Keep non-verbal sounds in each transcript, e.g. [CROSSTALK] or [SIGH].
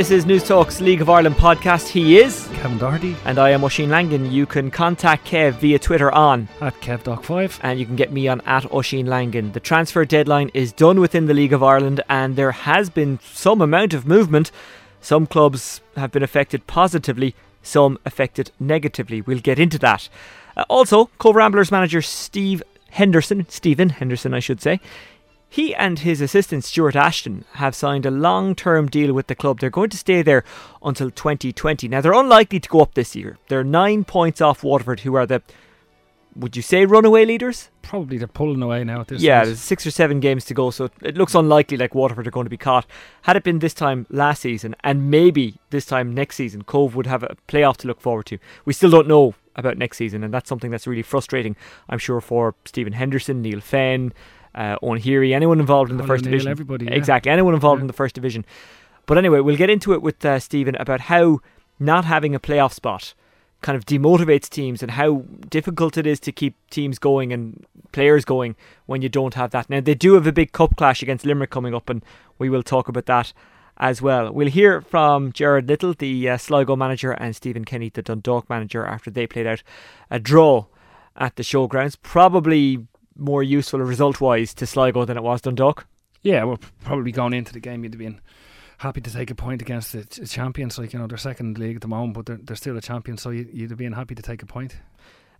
This is News Talk's League of Ireland podcast. He is Kevin Doherty and I am Oisin Langan. You can contact Kev via Twitter on at KevDoc5 and you can get me on at Oisin Langan. The transfer deadline is done within the League of Ireland and there has been some amount of movement. Some clubs have been affected positively, some affected negatively. We'll get into that. Uh, also, Cobh Ramblers manager Steve Henderson, Stephen Henderson, I should say, he and his assistant Stuart Ashton have signed a long term deal with the club. They're going to stay there until 2020. Now, they're unlikely to go up this year. They're nine points off Waterford, who are the, would you say, runaway leaders? Probably they're pulling away now at this Yeah, there's six or seven games to go, so it looks unlikely like Waterford are going to be caught. Had it been this time last season, and maybe this time next season, Cobh would have a playoff to look forward to. We still don't know about next season, and that's something that's really frustrating, I'm sure, for Stephen Henderson, Neale Fenn uh, Heary, anyone involved in the Colin first O'Neill, division. everybody, yeah. Exactly, anyone involved Yeah. in the first division. But anyway, we'll get into it with uh, Stephen about how not having a playoff spot kind of demotivates teams and how difficult it is to keep teams going and players going when you don't have that. Now, they do have a big cup clash against Limerick coming up, and we will talk about that as well. We'll hear from Gerard Lyttle, the uh, Sligo manager, and Stephen Kenny, the Dundalk manager, after they played out a draw at the showgrounds. Probably more useful result wise to Sligo than it was Dundalk. Yeah, well, probably going into the game, you'd have been happy to take a point against the ch- champions. Like, you know, they're second league at the moment, but they're, they're still a champion, so you, you'd have been happy to take a point.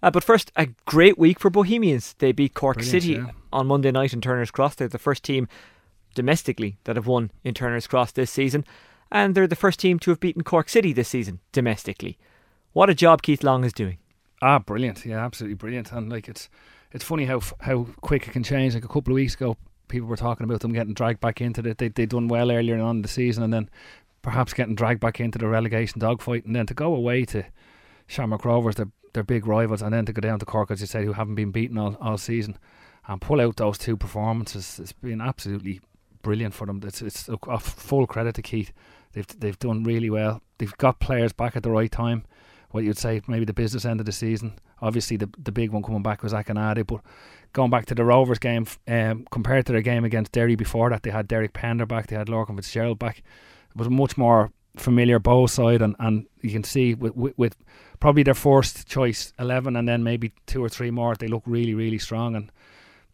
Uh, but first, a great week for Bohemians. They beat Cork Brilliant, City yeah. on Monday night in Turner's Cross. They're the first team domestically that have won in Turner's Cross this season, and they're the first team to have beaten Cork City this season domestically. What a job Keith Long is doing. Ah, brilliant! Yeah, absolutely brilliant. And like it's it's funny how how quick it can change. Like a couple of weeks ago, people were talking about them getting dragged back into it. They they done well earlier on in the season, and then perhaps getting dragged back into the relegation dogfight, and then to go away to Shamrock Rovers, their their big rivals, and then to go down to Cork, as you said, who haven't been beaten all, all season, and pull out those two performances. It's been absolutely brilliant for them. It's it's a, full credit to Keith. They've they've done really well. They've got players back at the right time what you'd say maybe the business end of the season. Obviously, the the big one coming back was Akinade, but going back to the Rovers game, um, compared to their game against Derry before that, they had Derek Pender back, they had Lorcan Fitzgerald back. It was a much more familiar Bohs side, and, and you can see with, with, with probably their first choice 11 and then maybe two or three more, they look really, really strong. And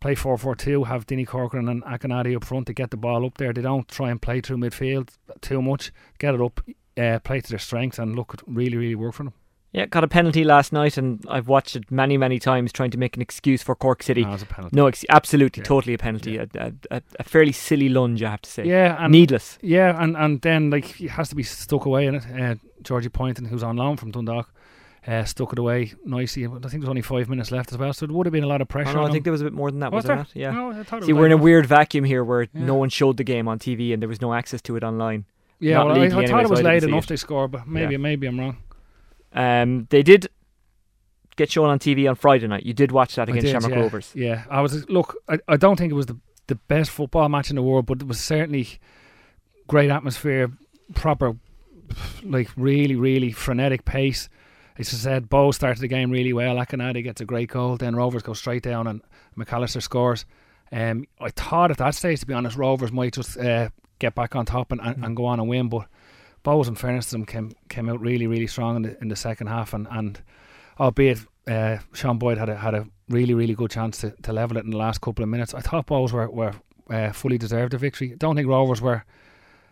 play 4 4 2, have Dinny Corcoran and Akinade up front to get the ball up there. They don't try and play through midfield too much, get it up, uh, play to their strengths, and look, really, really work for them. Yeah, got a penalty last night, and I've watched it many, many times trying to make an excuse for Cork City. Penalty. No, ex- absolutely, Yeah. totally a penalty. Yeah. A, a, a fairly silly lunge, I have to say. Yeah, and Needless. Yeah, and, and then like he has to be stuck away in it. Uh, Georgie Poynton, who's on loan from Dundalk, uh, stuck it away nicely. I think there was only five minutes left as well, so it would have been a lot of Oh, pressure. no, I think there was a bit more than that, Was was there not? Yeah. No, I thought it See, we're in a weird vacuum here where Yeah. no one showed the game on TV and there was no access to it online. Yeah, well, I, I thought it was late enough it. they score, but maybe Yeah. maybe I'm wrong. Um, they did get shown on TV on Friday night. You did watch that against did, Shamrock yeah. Rovers. Yeah, I was look. I, I don't think it was the the best football match in the world, but it was certainly great atmosphere, proper, like really really frenetic pace. As I said, Bohs started the game really well. Akinade gets a great goal. Then Rovers go straight down and McAllister scores. Um, I thought at that stage, to be honest, Rovers might just uh, get back on top and, and, and go on and win. But Bohs, in fairness to them, came came out really really strong in the in the second half, and and albeit uh, Sean Boyd had a had a really really good chance to, to level it in the last couple of minutes. I thought Bohs were were uh, fully deserved the victory. Don't think Rovers were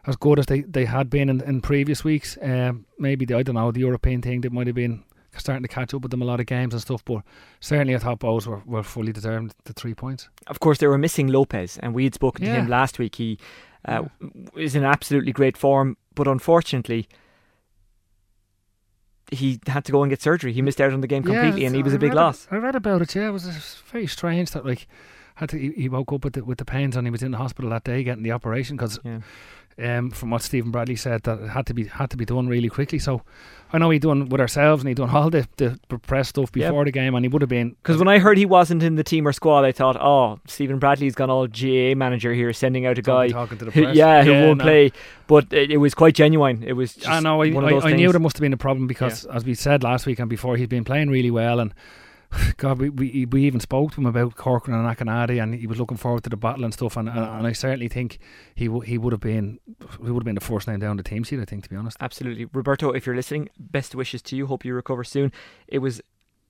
as good as they, they had been in, in previous weeks. Um, maybe the, I don't know the European thing that might have been starting to catch up with them a lot of games and stuff. But certainly I thought Bohs were, were fully deserved the three points. Of course, they were missing Lopez, and we had spoken to Yeah. him last week. He uh, is in absolutely great form, but unfortunately, he had to go and get surgery. He missed out on the game completely, Yeah, and he was I a big loss. About, I read about it. Yeah, it was very strange that like had to, he, he woke up with the, with the pains and he was in the hospital that day getting the operation because Yeah. Um, from what Stephen Bradley said that it had to be had to be done really quickly. So I know he done with ourselves and he done all the, the press stuff Yeah. before the game and he would have been Because when I heard he wasn't in the team or squad, I thought, oh, Stephen Bradley's gone all GA manager here, sending out a guy. talking to the who- press. yeah, who won't no. play. But it, it was quite genuine. It was just I know. I, one of I, I knew there must have been a problem because, as we said last week and before, he'd been playing really well and [SIGHS] God, we, we we even spoke to him about Corcoran and Akinade, and he was looking forward to the battle and stuff. And, and, and I certainly think he w- he would have been he would have been the first name down the team sheet. I think, to be honest. Absolutely, Roberto. If you're listening, best wishes to you. Hope you recover soon. It was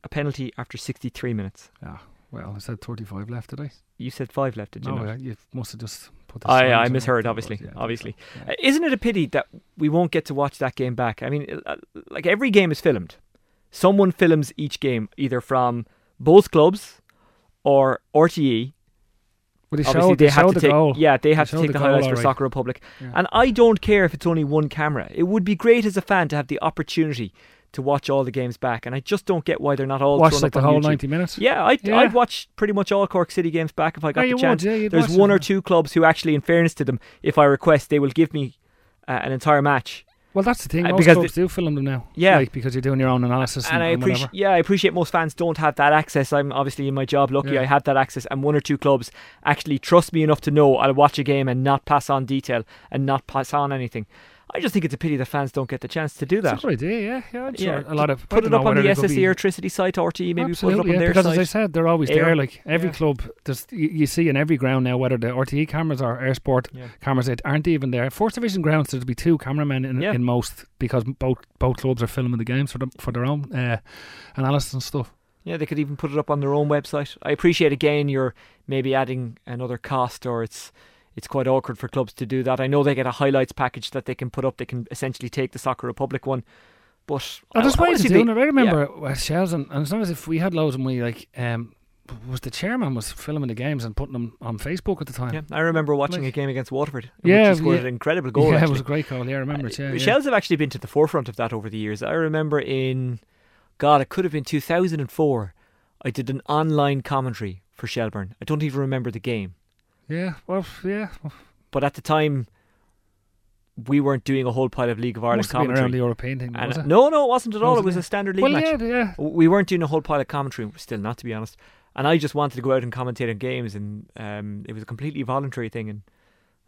a penalty after 63 minutes. Yeah. Well, I said 35 left today. You said five left, did you? No, yeah, you must have just put the. I, I misheard, obviously. Yeah, obviously. yeah. Uh, Isn't it a pity that we won't get to watch that game back? I mean, uh, like every game is filmed. Someone films each game, either from both clubs or RTE. Well, they Obviously, showed, they they have to the take goal. yeah, they have to take the the, highlights for alright. Soccer Republic. Yeah. And I don't care if it's only one camera. It would be great as a fan to have the opportunity to watch all the games back, and I just don't get why they're not all thrown like up the on whole YouTube. 90 minutes. Yeah, I'd, Yeah. I'd watch pretty much all Cork City games back if I got Yeah, the chance. would, yeah, There's one it, or two clubs who actually, in fairness to them, if I request, they will give me uh, an entire match. Well, that's the thing. Uh, Most because clubs do film them now. Yeah. Like, because you're doing your own analysis and, and I appreciate, whatever. yeah, I appreciate most fans don't have that access. I'm obviously in my job lucky Yeah. I have that access, and one or two clubs actually trust me enough to know I'll watch a game and not pass on detail and not pass on anything. I just think it's a pity that fans don't get the chance to do It's a that. good idea, yeah. Yeah, I'm Yeah, sure a lot of Put it up on the whether they could SSE electricity site, RTE, maybe put it up Absolutely, on yeah, their because site. as I said, they're always Air, there. Like every yeah. club, there's you, you see in every ground now whether the RTE cameras or eir Sport Yeah. cameras it aren't even there. First division grounds there'd be two cameramen in, in most because both both clubs are filming the games for them for their own uh, analysis and stuff. Yeah, they could even put it up on their own website. I appreciate again you're maybe adding another cost or it's it's quite awkward for clubs to do that. I know they get a highlights package that they can put up. They can essentially take the Soccer Republic one. But Oh, there's ways of doing it. I remember West Shels and, and it's not as if we had loads and we like um was the chairman was filming the games and putting them on Facebook at the time. Yeah, I remember watching Like- a game against Waterford. Yeah, which he scored yeah. an incredible goal. yeah, it was a great call. Yeah, I remember it. Yeah, Uh, yeah. Shels have actually been to the forefront of that over the years. I remember in, God, it could have been 2004. I did an online commentary for Shelbourne. I don't even remember the game, yeah, well, yeah. but at the time, we weren't doing a whole pile of League of Ireland Must have been around commentary. the European thing, And, was it? no, no, it wasn't at all. Was It was a standard league well, match. yeah, yeah. We weren't doing a whole pile of commentary. Still, not to be honest. And I just wanted to go out and commentate on games, and um, it was a completely voluntary thing, and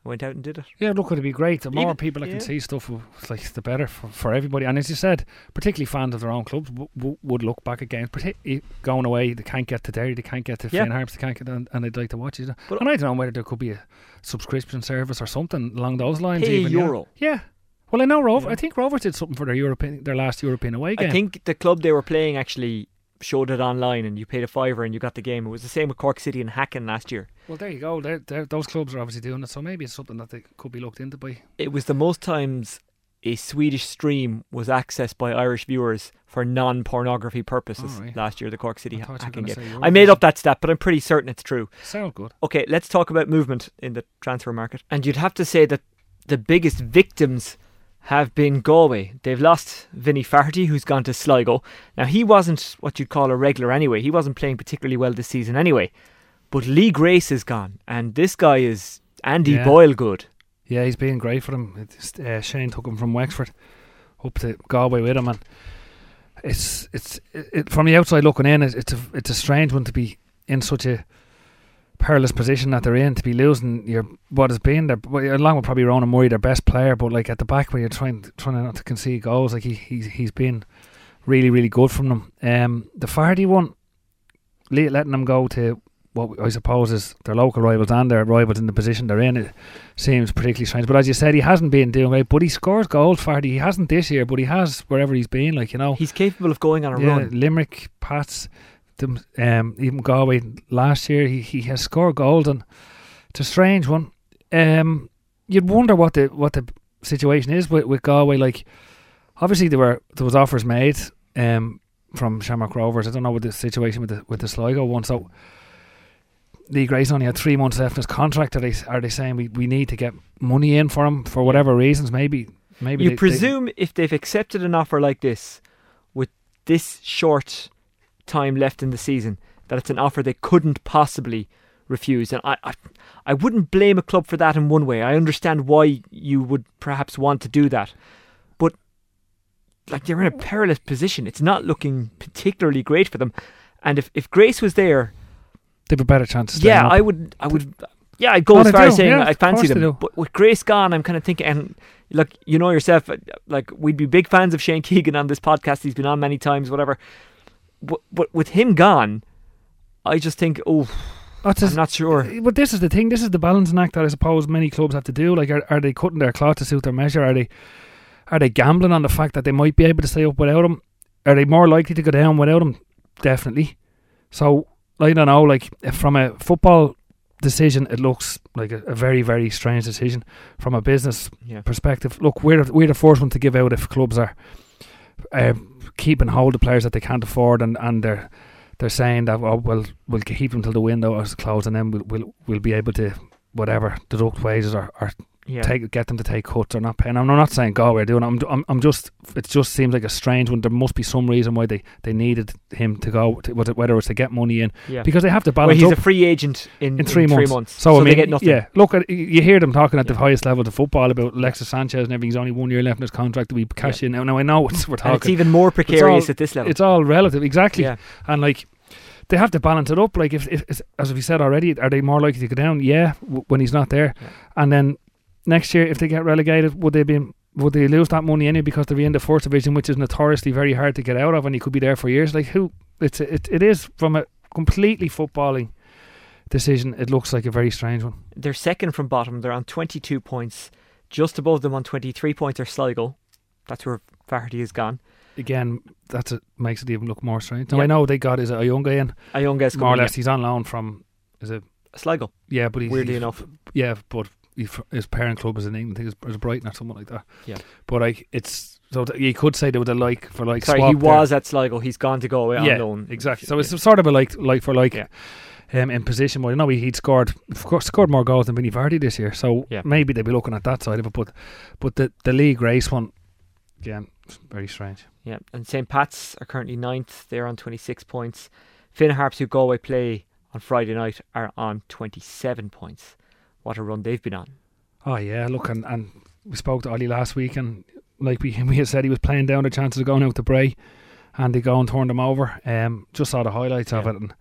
went out and did it. Yeah, look, it'd be great. The more Even- people that yeah. can see stuff, it's like the better for, for everybody. And as you said, particularly fans of their own clubs w- w- would look back at games, particularly going away. They can't get to Derry, they can't get to Yeah. Finn Harps, they can't get, and, and they'd like to watch it. But- and I don't know whether there could be a subscription service or something along those lines. Pay even, yeah. euro. Yeah. Well, I know Rover. Yeah. I think Rovers did something for their European, their last European away game. I think the club they were playing actually showed it online, and you paid a fiver and you got the game. It was the same with Cork City and Hacken last year. Well, there you go. They're, they're, those clubs are obviously doing it, so maybe it's something that they could be looked into by. It was the most times a Swedish stream was accessed by Irish viewers for non-pornography purposes All right. last year. The Cork City I thought you were Hacken game. I made oh. up that stat, but I'm pretty certain it's true. Sound good. Okay, let's talk about movement in the transfer market. And you'd have to say that the biggest victims have been Galway. They've lost Vinny Faherty, who's gone to Sligo. Now, he wasn't what you'd call a regular anyway. He wasn't playing particularly well this season anyway. But Lee Grace is gone, and this guy is Andy Yeah. Boyle good. Yeah, he's been great for them. Uh, Shane took him from Wexford up to Galway with him, and it's it's it, it, from the outside looking in, it's it's a it's a strange one to be in such a perilous position that they're in to be losing your what has been their along with probably Ronan and Murray their best player, but like at the back where you're trying trying not to concede goals, like he he's he's been really really good from them. Um, the Faherty one, le- letting them go to what I suppose is their local rivals and their rivals in the position they're in. It seems particularly strange. But as you said, he hasn't been doing great. But he scores goals, Faherty. He hasn't this year, but he has wherever he's been. Like you know, He's capable of going on a yeah, run. Limerick, Pats, them, um, even Galway last year. He he has scored goals, and it's a strange one. Um, you'd wonder what the what the situation is with, with Galway. Like, obviously there were there was offers made um, from Shamrock Rovers. I don't know what the situation with the with the Sligo one. So. Lee Grace only had three months left in his contract. Are they are they saying we, we need to get money in for him for whatever reasons? Maybe maybe you they- they- presume if they've accepted an offer like this, with this short time left in the season, that it's an offer they couldn't possibly refuse. And I, I, I wouldn't blame a club for that in one way. I understand why you would perhaps want to do that, but like they're in a perilous position. It's not looking particularly great for them. And if, if Grace was there, they've a better chance. Yeah, up. I would, I would, yeah, I'd go Oh, as far as saying yeah, I fancy them. But with Grace gone, I'm kind of thinking, and look, you know yourself, uh, like we'd be big fans of Shane Keegan on this podcast. He's been on many times, whatever. but, but with him gone, I just think, oh, That's I'm not sure. But this is the thing. This is the balancing act that I suppose many clubs have to do. Like, are, are they cutting their cloth to suit their measure? Are they are they gambling on the fact that they might be able to stay up without him? Are they more likely to go down without him? Definitely. So I don't know. Like from a football decision, it looks like a, a very very strange decision. From a business Yeah. perspective, look, we're the, we're the first one to give out if clubs are uh, keeping hold of players that they can't afford and and they're they're saying that oh, well we'll we'll keep them till the window is closed and then we'll we'll, we'll be able to whatever deduct wages or, or Yeah. take get them to take cuts or not pay. And I'm not saying go we're doing. it. I'm, I'm I'm just it just seems like a strange one. There must be some reason why they, they needed him to go. To, was it- whether it's to get money in yeah. because they have to Well, balance he's up a free agent in, in three months. So, I mean, they get nothing. Yeah, look, uh, at, you hear them talking at the highest level of football about Alexis Sanchez and everything. He's only one year left in his contract. We cash in now. Now I know it's, we're And it's even more precarious all- at this level. It's all relative, exactly. yeah. And like they have to balance it up. Like if, if if- as we said already, are they more likely to go down? Yeah, w- when he's not there. Yeah. And then next year, if they get relegated, would they be would they lose that money anyway because they're in the fourth division, which is notoriously very hard to get out of, and he could be there for years? Like who? It's it it is from a completely footballing decision. It looks like a very strange one. They're second from bottom. They're on 22 points. Just above them on 23 points are Sligo. That's where Flaherty has gone. Again, that's it makes it even look more strange. Now Yeah. I know they got is a young guy in Ayunga's more or less. He's on loan from is it. Sligo, yeah, but he's weirdly he's- enough. Yeah, but his parent club is in England. I think it's, Brighton or something like that. Yeah. But like it's so you could say there was a like for like. Sorry, he there. was at Sligo. He's gone to go away Yeah, on loan. exactly. So Yeah. it's sort of a like like for like. Yeah. Um, in position, well, you know, he, he'd scored, of course, scored more goals than Vinny Vardy this year. So Yeah. maybe they'd be looking at that side of it. But, but the the Lee Grace one, again, very strange. Yeah, and St. Pat's are currently ninth. They're on 26 points. Finn Harps, who Galway play on Friday night, are on 27 points. What a run they've been on. Oh yeah, look, and, and we spoke to Ollie last week, and like we we had said, he was playing down the chances of going out to Bray, and they go and turn them over. Um, just saw the highlights of it, and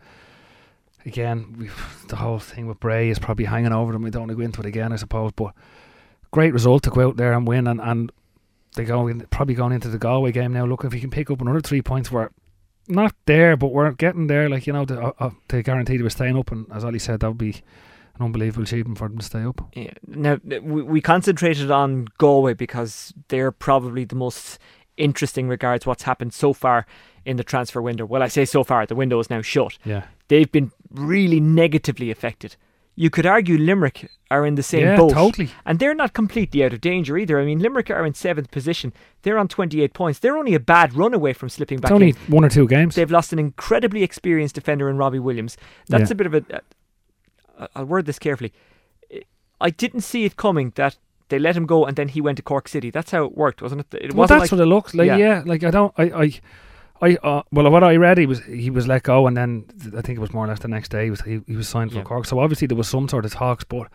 again, we the whole thing with Bray is probably hanging over them. We don't want to go into it again, I suppose, but great result to go out there and win, and and they go in, probably going into the Galway game now. Look, if you can pick up another three points, we're not there, but we're getting there. Like you know, to, uh, uh, to guarantee they were staying up, and as Ollie said, that would be an unbelievable achievement for them to stay up. Yeah. Now, we, we concentrated on Galway because they're probably the most interesting regards what's happened so far in the transfer window. Well, I say so far, the window is now shut. Yeah. They've been really negatively affected. You could argue Limerick are in the same yeah, boat. totally. And they're not completely out of danger either. I mean, Limerick are in seventh position. They're on 28 points. They're only a bad run away from slipping It's back only in. one or two games. They've lost an incredibly experienced defender in Robbie Williams. That's Yeah. a bit of a. I'll word this carefully. I didn't see it coming that they let him go and then he went to Cork City. That's how it worked, wasn't it? It well, wasn't that's like what it looks like. Yeah. Yeah. like I don't, I, I, I. Uh, well, what I read, he was he was let go, and then I think it was more or less the next day he was he, he was signed for Yeah. Cork. So obviously there was some sort of talks, but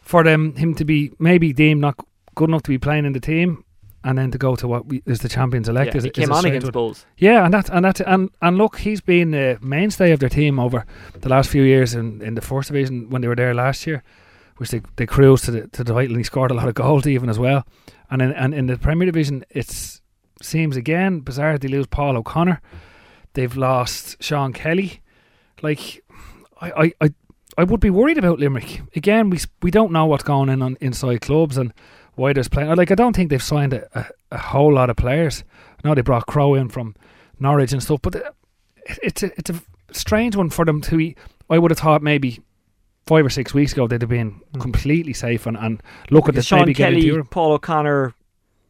for them him to be maybe deemed not good enough to be playing in the team. And then to go to what we, is the champions elect yeah, is, he came on against. Bulls. Yeah, and that's and that's and and look, he's been a mainstay of their team over the last few years in, in the first division when they were there last year, which they they cruised to the to the title and he scored a lot of goals even as well. And in and in the Premier Division, it seems again bizarre they lose Paul O'Connor, they've lost Sean Kelly. Like, I I. I I would be worried about Limerick. Again, we we don't know what's going on, on inside clubs and why there's playing. Like I don't think they've signed a, a, a whole lot of players. I know they brought Crow in from Norwich and stuff, but uh, it's a it's a strange one for them to. I would have thought maybe five or six weeks ago they'd have been Mm. completely safe and, and look at this Sean maybe Kelly, Europe. Paul O'Connor,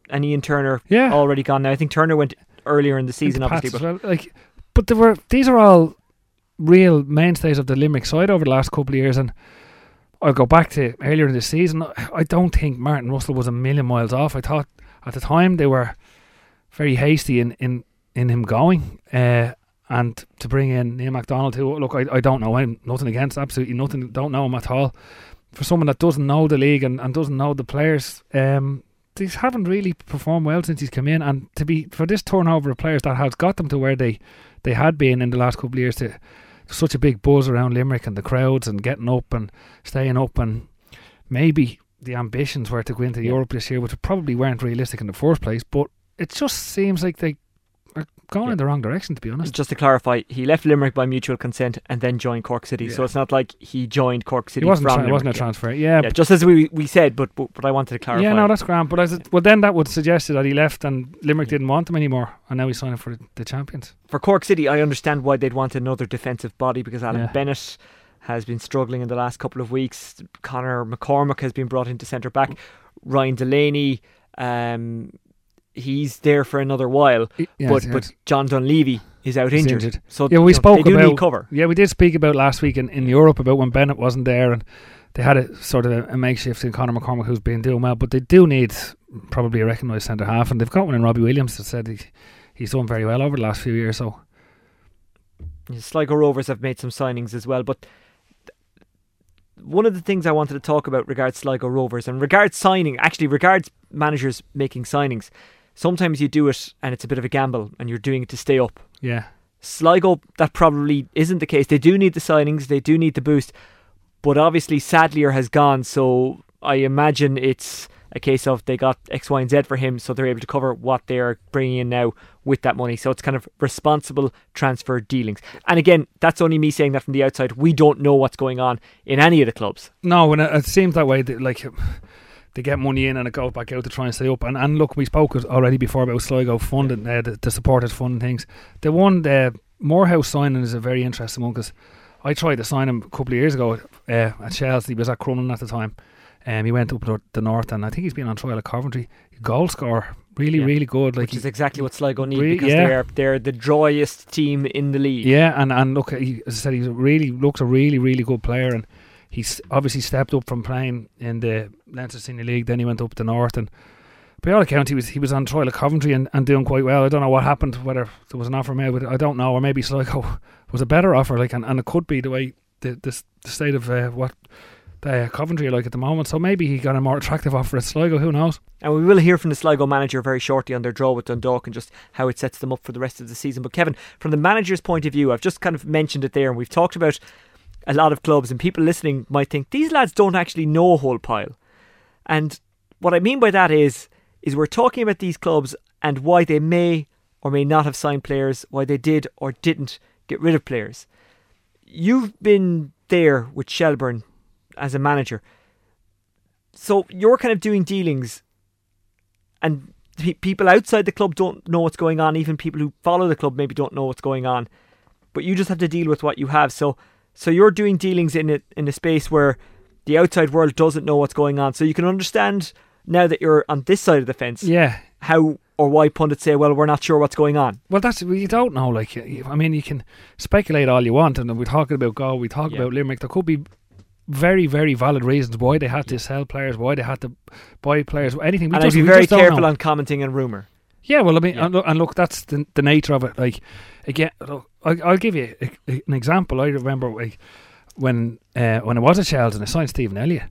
and Ian Turner Yeah, already gone now. I think Turner went earlier in the season, into obviously, but well. like, but there were these are all real mainstays of the Limerick side over the last couple of years, and I'll go back to earlier in the season. I don't think Martin Russell was a million miles off. I thought at the time they were very hasty in in, in him going. Uh, and to bring in Neil MacDonald, who look, I, I don't know him, nothing against, absolutely nothing, don't know him at all. For someone that doesn't know the league and, and doesn't know the players, um, they haven't really performed well since he's come in. And to be for this turnover of players that has got them to where they, they had been in the last couple of years to such a big buzz around Limerick and the crowds and getting up and staying up and maybe the ambitions were to go into. Europe this year, which probably weren't realistic in the first place. But it just seems like they going yeah. in the wrong direction, to be honest. Just to clarify, he left Limerick by mutual consent and then joined Cork City. Yeah. So it's not like he joined Cork City. It wasn't, from tra- it wasn't a transfer. Yeah. yeah. just as we we said, but, but, but I wanted to clarify. Yeah, no, that's grand. But as well, then that would suggest that he left and Limerick didn't want him anymore, and now he's signing for the champions. For Cork City, I understand why they'd want another defensive body because Alan Bennett has been struggling in the last couple of weeks. Conor McCormack has been brought into centre back. Ryan Delaney. Um, he's there for another while. Yes, but yes. but John Dunleavy is out injured. injured. So yeah, we spoke know, about cover. Yeah, we did speak about last week in, in Europe about when Bennett wasn't there and they had a sort of a, a makeshift in Conor McCormack who's been doing well, but they do need probably a recognised centre half, and they've got one in Robbie Williams that said he, he's done very well over the last few years. So Sligo Rovers have made some signings as well, but one of the things I wanted to talk about regards Sligo Rovers and regards signing, actually regards managers making signings, sometimes you do it and it's a bit of a gamble and you're doing it to stay up. Yeah. Sligo, oh, that probably isn't the case. They do need the signings, they do need the boost, but obviously Sadlier has gone, so I imagine it's a case of they got X, Y, and Z for him, so they're able to cover what they're bringing in now with that money. So it's kind of responsible transfer dealings. And again, that's only me saying that from the outside. We don't know what's going on in any of the clubs. No, and it, seems that way. That, Like they get money in and it goes back out to try and stay up. And, and look, we spoke already before about Sligo funding, uh, the, the supporters funding things. The one, the Moorhouse signing is a very interesting one because I tried to sign him a couple of years ago uh, at Chelsea. He was at Crumlin at the time. Um, he went up to the north, and I think he's been on trial at Coventry. Goal scorer, really, yeah. really good. Like Which is exactly what Sligo need re- because yeah. they're they're the driest team in the league. Yeah, and and look, he, as I said, he's really looks a really, really good player, and he's obviously stepped up from playing in the Leinster Senior League. Then he went up to North, and by all accounts, he was he was on trial at Coventry and, and doing quite well. I don't know what happened, whether there was an offer made, but I don't know, or maybe Sligo [LAUGHS] was a better offer. Like, and, and it could be the way the the, the state of uh, what uh, Coventry like at the moment. So maybe he got a more attractive offer at Sligo. Who knows? And we will hear from the Sligo manager very shortly on their draw with Dundalk and just how it sets them up for the rest of the season. But Kevin, from the manager's point of view, I've just kind of mentioned it there, and we've talked about a lot of clubs, and people listening might think these lads don't actually know a whole pile. And what I mean by that is, is we're talking about these clubs and why they may or may not have signed players, why they did or didn't get rid of players. You've been there with Shelbourne as a manager. So you're kind of doing dealings, and people outside the club don't know what's going on. Even people who follow the club maybe don't know what's going on, but you just have to deal with what you have. So, so you're doing dealings in it in a space where the outside world doesn't know what's going on. So you can understand now that you're on this side of the fence. Yeah. How or why pundits say, "Well, we're not sure what's going on." Well, that's we don't know. Like, I mean, you can speculate all you want, and we're talking about Go, we talk yeah. about Limerick. There could be very, very valid reasons why they had to sell players, why they had to buy players, anything. We and just, I'd be very careful on commenting on rumour. Yeah, well, I mean, yeah. and, look, and, look, that's the, the nature of it. Like, again, look, I, I'll give you a, a, an example. I remember like, when uh, when I was a child and I signed Stephen Elliott,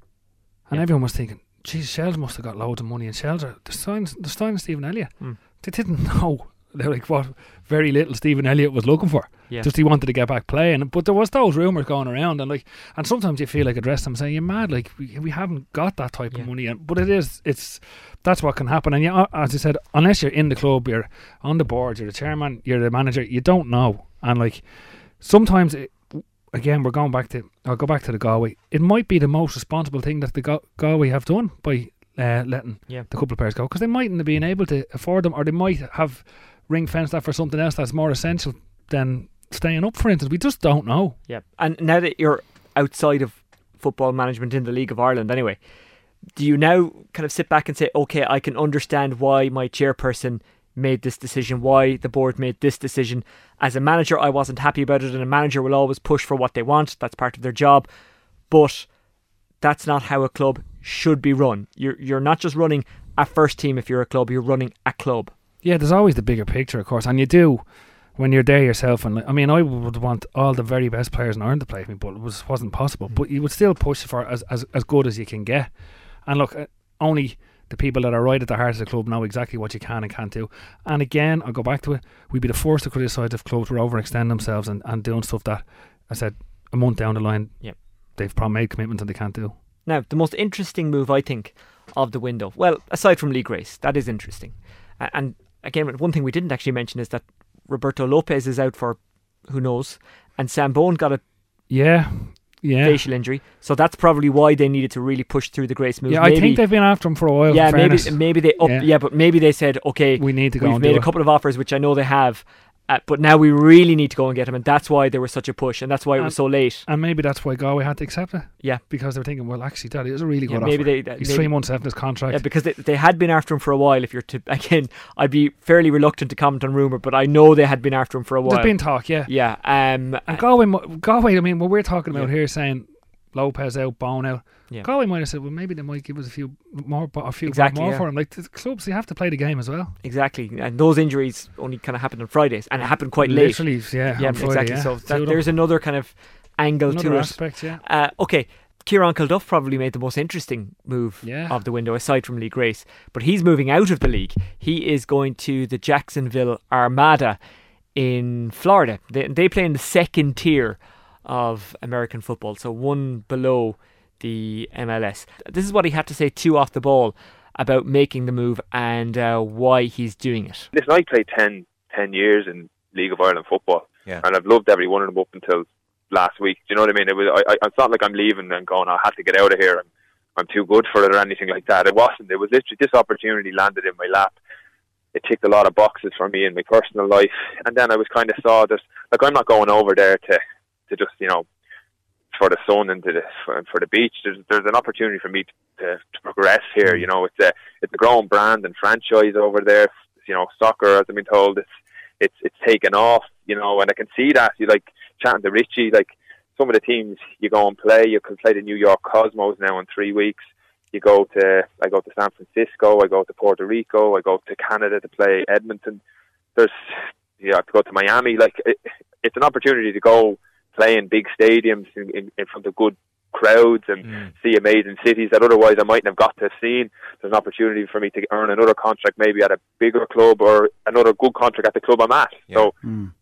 and yeah. everyone was thinking, "Geez, Shels must have got loads of money." And Shels are the signing, the signing Stephen Elliott. Mm. They didn't [LAUGHS] know like what very little Stephen Elliott was looking for. Yeah. Just he wanted to get back playing. But there was those rumours going around and like and sometimes you feel like address them saying, You're mad, like we, we haven't got that type yeah. of money and but it is it's that's what can happen. And yeah, as I said, unless you're in the club, you're on the board, you're the chairman, you're the manager, you don't know. And like sometimes it, again we're going back to I'll go back to the Galway. It might be the most responsible thing that the Galway have done by uh, letting yeah. the couple of players go because they mightn't have been able to afford them or they might have ring fence that for something else that's more essential than staying up, for instance. We just don't know. Yeah. And now that you're outside of football management in the League of Ireland anyway, do you now kind of sit back and say, okay, I can understand why my chairperson made this decision, why the board made this decision. As a manager, I wasn't happy about it, and a manager will always push for what they want. That's part of their job. But that's not how a club should be run. You're you're not just running a first team if you're a club, you're running a club. Yeah, there's always the bigger picture, of course, and you do when you're there yourself. And I mean, I would want all the very best players in Ireland to play with me, but it was wasn't possible. Mm. But you would still push for as as as good as you can get. And look, uh, only the people that are right at the heart of the club know exactly what you can and can't do. And again, I'll go back to it. We'd be the first to criticise if clubs were overextending themselves and, and doing stuff that I said a month down the line, yep. they've probably made commitments and they can't do. Now, the most interesting move I think of the window, well, aside from Lee Grace, that is interesting, and again, one thing we didn't actually mention is that Roberto Lopez is out for who knows, and Sam Bone got a Yeah, yeah. facial injury, so that's probably why they needed to really push through the Grace move. Yeah, maybe, I think they've been after him for a while. yeah, maybe maybe they up, Yeah. yeah. but maybe they said, okay, we need to go we've made a it. couple of offers, which I know they have, uh, but now we really need to go and get him, and that's why there was such a push, and that's why it was so late. And maybe that's why Galway had to accept it. Yeah. Because they were thinking, well, actually, that is a really good Yeah, maybe offer. they, uh, He's maybe- three months left in his contract. Yeah, because they, they had been after him for a while. If you're to [LAUGHS] again, I'd be fairly reluctant to comment on rumor, but I know they had been after him for a while. There's been talk, yeah. yeah, um, And Galway, Galway. I mean, what we're talking about here, saying Lopez out, Bone out. Yeah. Galway might have said, well, maybe they might give us a few more, a few Exactly, more yeah. for him. Like the clubs, they have to play the game as well. exactly. And those injuries only kind of happened on Fridays, and it happened quite late. Yeah. yeah, Friday, exactly. yeah. So that, there's another kind of angle another to it. yeah. Uh, okay, Kieran Kilduff probably made the most interesting move Yeah. of the window, aside from Lee Grace. But he's moving out of the league. He is going to the Jacksonville Armada in Florida. They, they play in the second tier of American football, so one below the MLS. This is what he had to say to off the ball about making the move and uh, why he's doing it. Listen, I played 10, 10 years in League of Ireland football, Yeah. and I've loved every one of them up until last week. Do you know what I mean? It was. I, I, it's not like I'm leaving and going. I had to get out of here. I'm, I'm too good for it or anything like that. It wasn't. It was literally this opportunity landed in my lap. It ticked a lot of boxes for me in my personal life, and then I was kind of saw that like I'm not going over there to to just you know for the sun and to the for, for the beach. There's there's an opportunity for me to, to progress here. You know, it's a it's a growing brand and franchise over there. You know, soccer, as I've been told, it's it's it's taken off. You know, and I can see that. You like chatting to Richie, like some of the teams you go and play. You can play the New York Cosmos now in three weeks. You go to I go to San Francisco. I go to Puerto Rico. I go to Canada to play Edmonton. There's you have to go to Miami. Like it, it's an opportunity to go play in big stadiums in, in, in front of good crowds and Mm. see amazing cities that otherwise I mightn't have got to have seen. There's an opportunity for me to earn another contract maybe at a bigger club or another good contract at the club I'm at. Yeah. So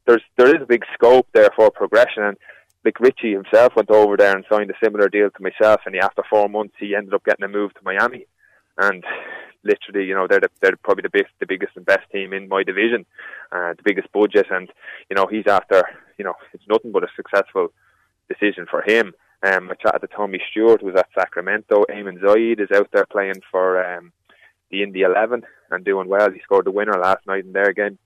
there's there is a big scope there for progression and like Richie himself went over there and signed a similar deal to myself and he, after four months he ended up getting a move to Miami and literally you know they're the, they're probably the best the biggest and best team in my division uh, the biggest budget and you know he's after you know it's nothing but a successful decision for him um, I chatted to Tommy Stewart who's at Sacramento Eamon Zayed is out there playing for um, the Indy 11 and doing well he scored the winner last night in their game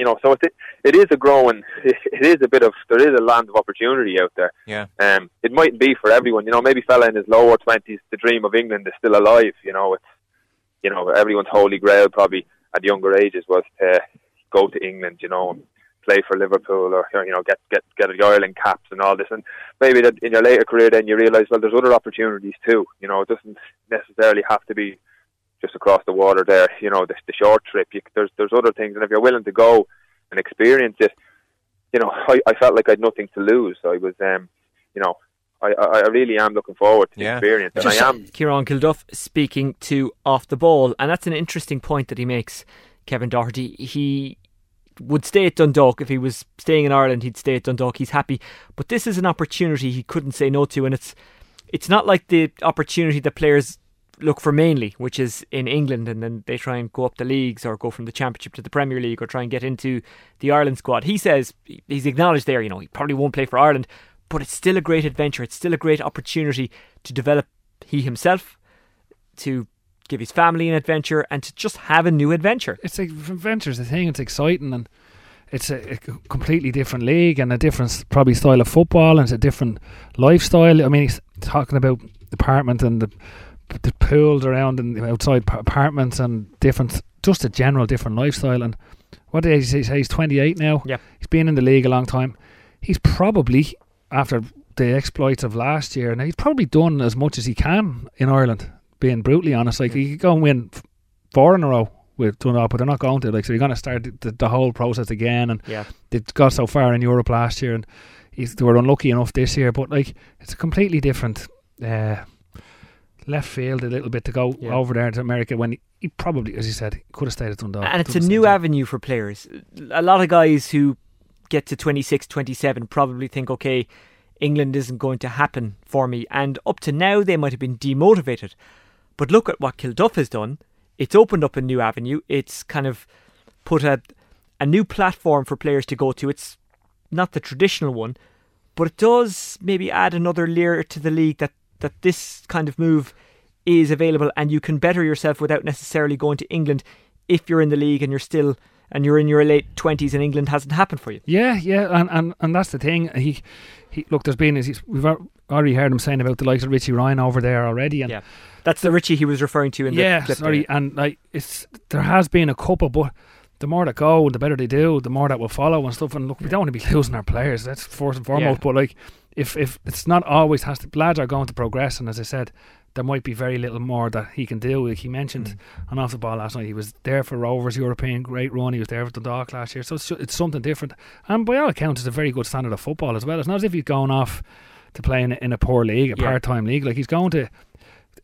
you know, so it it is a growing, it is a bit of there is a land of opportunity out there. Yeah. Um, it mightn't be for everyone. You know, maybe fella in his lower twenties, the dream of England is still alive. You know, it's you know everyone's holy grail probably at younger ages was to go to England. You know, and play for Liverpool or you know get get get the Ireland caps and all this. And maybe that in your later career, then you realise well, there's other opportunities too. You know, it doesn't necessarily have to be just across the water there. You know, the, the short trip. You, there's there's other things, and if you're willing to go and experience it, you know, [LAUGHS] I, I felt like I'd nothing to lose. I was, um, you know, I, I I really am looking forward to the Yeah. experience, and Just- I am. Kieran Kilduff speaking to off the ball, and that's an interesting point that he makes. Kevin Doherty, he would stay at Dundalk if he was staying in Ireland. He'd stay at Dundalk. He's happy, but this is an opportunity he couldn't say no to, and it's it's not like the opportunity that players look for mainly, which is in England, and then they try and go up the leagues or go from the Championship to the Premier League or try and get into the Ireland squad. He says he's acknowledged there, you know, he probably won't play for Ireland, but it's still a great adventure. It's still a great opportunity to develop he himself, to give his family an adventure, and to just have a new adventure. It's like adventure's the thing. It's exciting and it's a, a completely different league and a different probably style of football and it's a different lifestyle. I mean, he's talking about the apartment and the the pools around and outside apartments and different, just a general different lifestyle. And what did he say? He's 28 now. Yeah. he's been in the league a long time. He's probably after the exploits of last year, and he's probably done as much as he can in Ireland. Being brutally honest, like you could go and win four in a row with Dundalk, but they're not going to. Like, so you're going to start the, the whole process again. And Yeah. they got so far in Europe last year, and he's, they were unlucky enough this year. But like, it's a completely different uh, left field a little bit to go Yeah. over there to America when he, he probably, as you said, could have stayed at Dundalk. and it's a new at- avenue for players. A lot of guys who get to 26, 27 probably think, okay, England isn't going to happen for me. And up to now, they might have been demotivated. But look at what Kilduff has done. It's opened up a new avenue. It's kind of put a a new platform for players to go to. It's not the traditional one, but it does maybe add another layer to the league that, that this kind of move is available and you can better yourself without necessarily going to England if you're in the league and you're still and you're in your late twenties and England hasn't happened for you. Yeah, yeah, and, and, and that's the thing. He, he look, there's been he's, we've already heard him saying about the likes of Richie Ryan over there already, and yeah, that's the Richie he was referring to in yeah, the clip sorry, there. and like it's there has been a couple, but the more that go, the better they do, the more that will follow and stuff. And look, we don't want to be losing our players. That's first and foremost. Yeah. But like, if if it's not always has to, lads are going to progress, and as I said, there might be very little more that he can do. Like he mentioned Mm. on off the ball last night, he was there for Rovers European great run. He was there for Dundalk last year, so it's, it's something different. And by all accounts, it's a very good standard of football as well. It's not as if he's going off to play in a, in a poor league, a Yeah. part time league. Like he's going to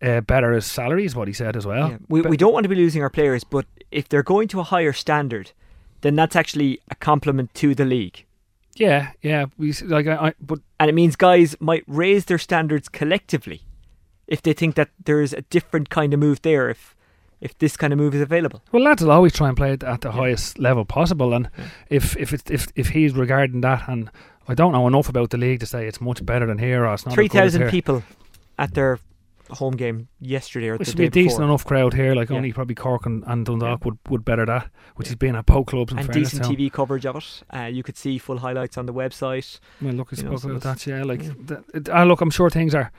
uh, better his salary, is what he said as well. Yeah. We, But- we don't want to be losing our players, but if they're going to a higher standard, then that's actually a compliment to the league. Yeah, yeah. We s- like, I, I but And it means guys might raise their standards collectively if they think that there's a different kind of move there, if if this kind of move is available. well, lads will always try and play it at the highest level possible. And Yeah. if if it's if if he's regarding that, and I don't know enough about the league to say it's much better than here or it's not Three thousand people at their home game yesterday or Which the would be a decent before. enough crowd here. Like Yeah. only probably Cork and, and Dundalk would, would better that, which has been at Poke clubs in and fairness decent. TV coverage of it. Uh, you could see full highlights on the website. Well, look, I you know, spoke so about that. Yeah, like yeah. th- it- uh, look, I'm sure things are,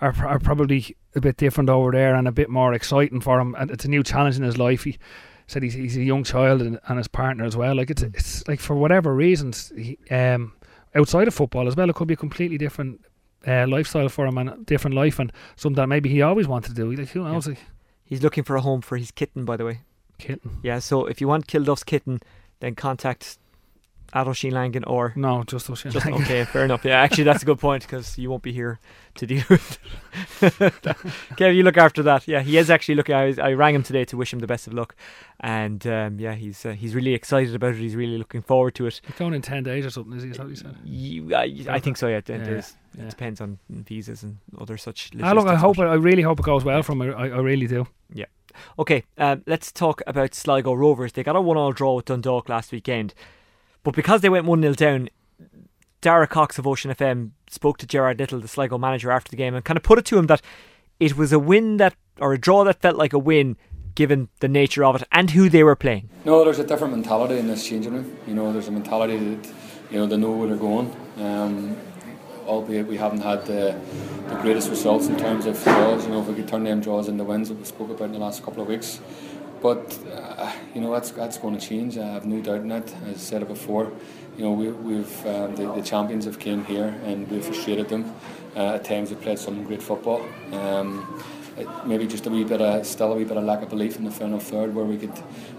are are probably a bit different over there and a bit more exciting for him. And it's a new challenge in his life. He said he's he's a young child and, and his partner as well. Like it's Mm. it's like for whatever reasons, he, um, outside of football as well, it could be a completely different. Uh, lifestyle for him and a different life and something that maybe he always wanted to do. Like who knows? Like, He's looking for a home for his kitten, by the way. kitten. Yeah, so if you want Kilduff's kitten, then contact Adol Sheen Langan or No, just us. just okay, fair enough. Yeah, actually, that's a good point because you won't be here to deal with. [LAUGHS] Kev, you look after that. Yeah, he is actually looking. I, I rang him today to wish him the best of luck, and um, yeah, he's uh, he's really excited about it. He's really looking forward to it. He's going in ten days or something. Is he? Is that what you said? You, I, I think so. Yeah, Yeah, yeah. it depends on visas and other such. Ah, look, I hope. I really hope it goes well for him. I, I, I really do. Yeah. Okay, um, let's talk about Sligo Rovers. They got a one-all draw with Dundalk last weekend, but because they went one 0 down, Dara Cox of Ocean FM spoke to Gerard Lyttle, the Sligo manager, after the game, and kind of put it to him that it was a win that or a draw that felt like a win, given the nature of it and who they were playing. No, there's a different mentality in this changing room. You know, there's a mentality that you know they know where they're going. Um, albeit we haven't had the, the greatest results in terms of draws. You know, if we could turn them draws into wins that we spoke about in the last couple of weeks. But uh, you know that's that's going to change. I have no doubt in that. As I said it before, you know we, we've um, the, the champions have came here and we've frustrated them. Uh, at times we've played some great football. Um, it, maybe just a wee bit of still a wee bit of lack of belief in the final third where we could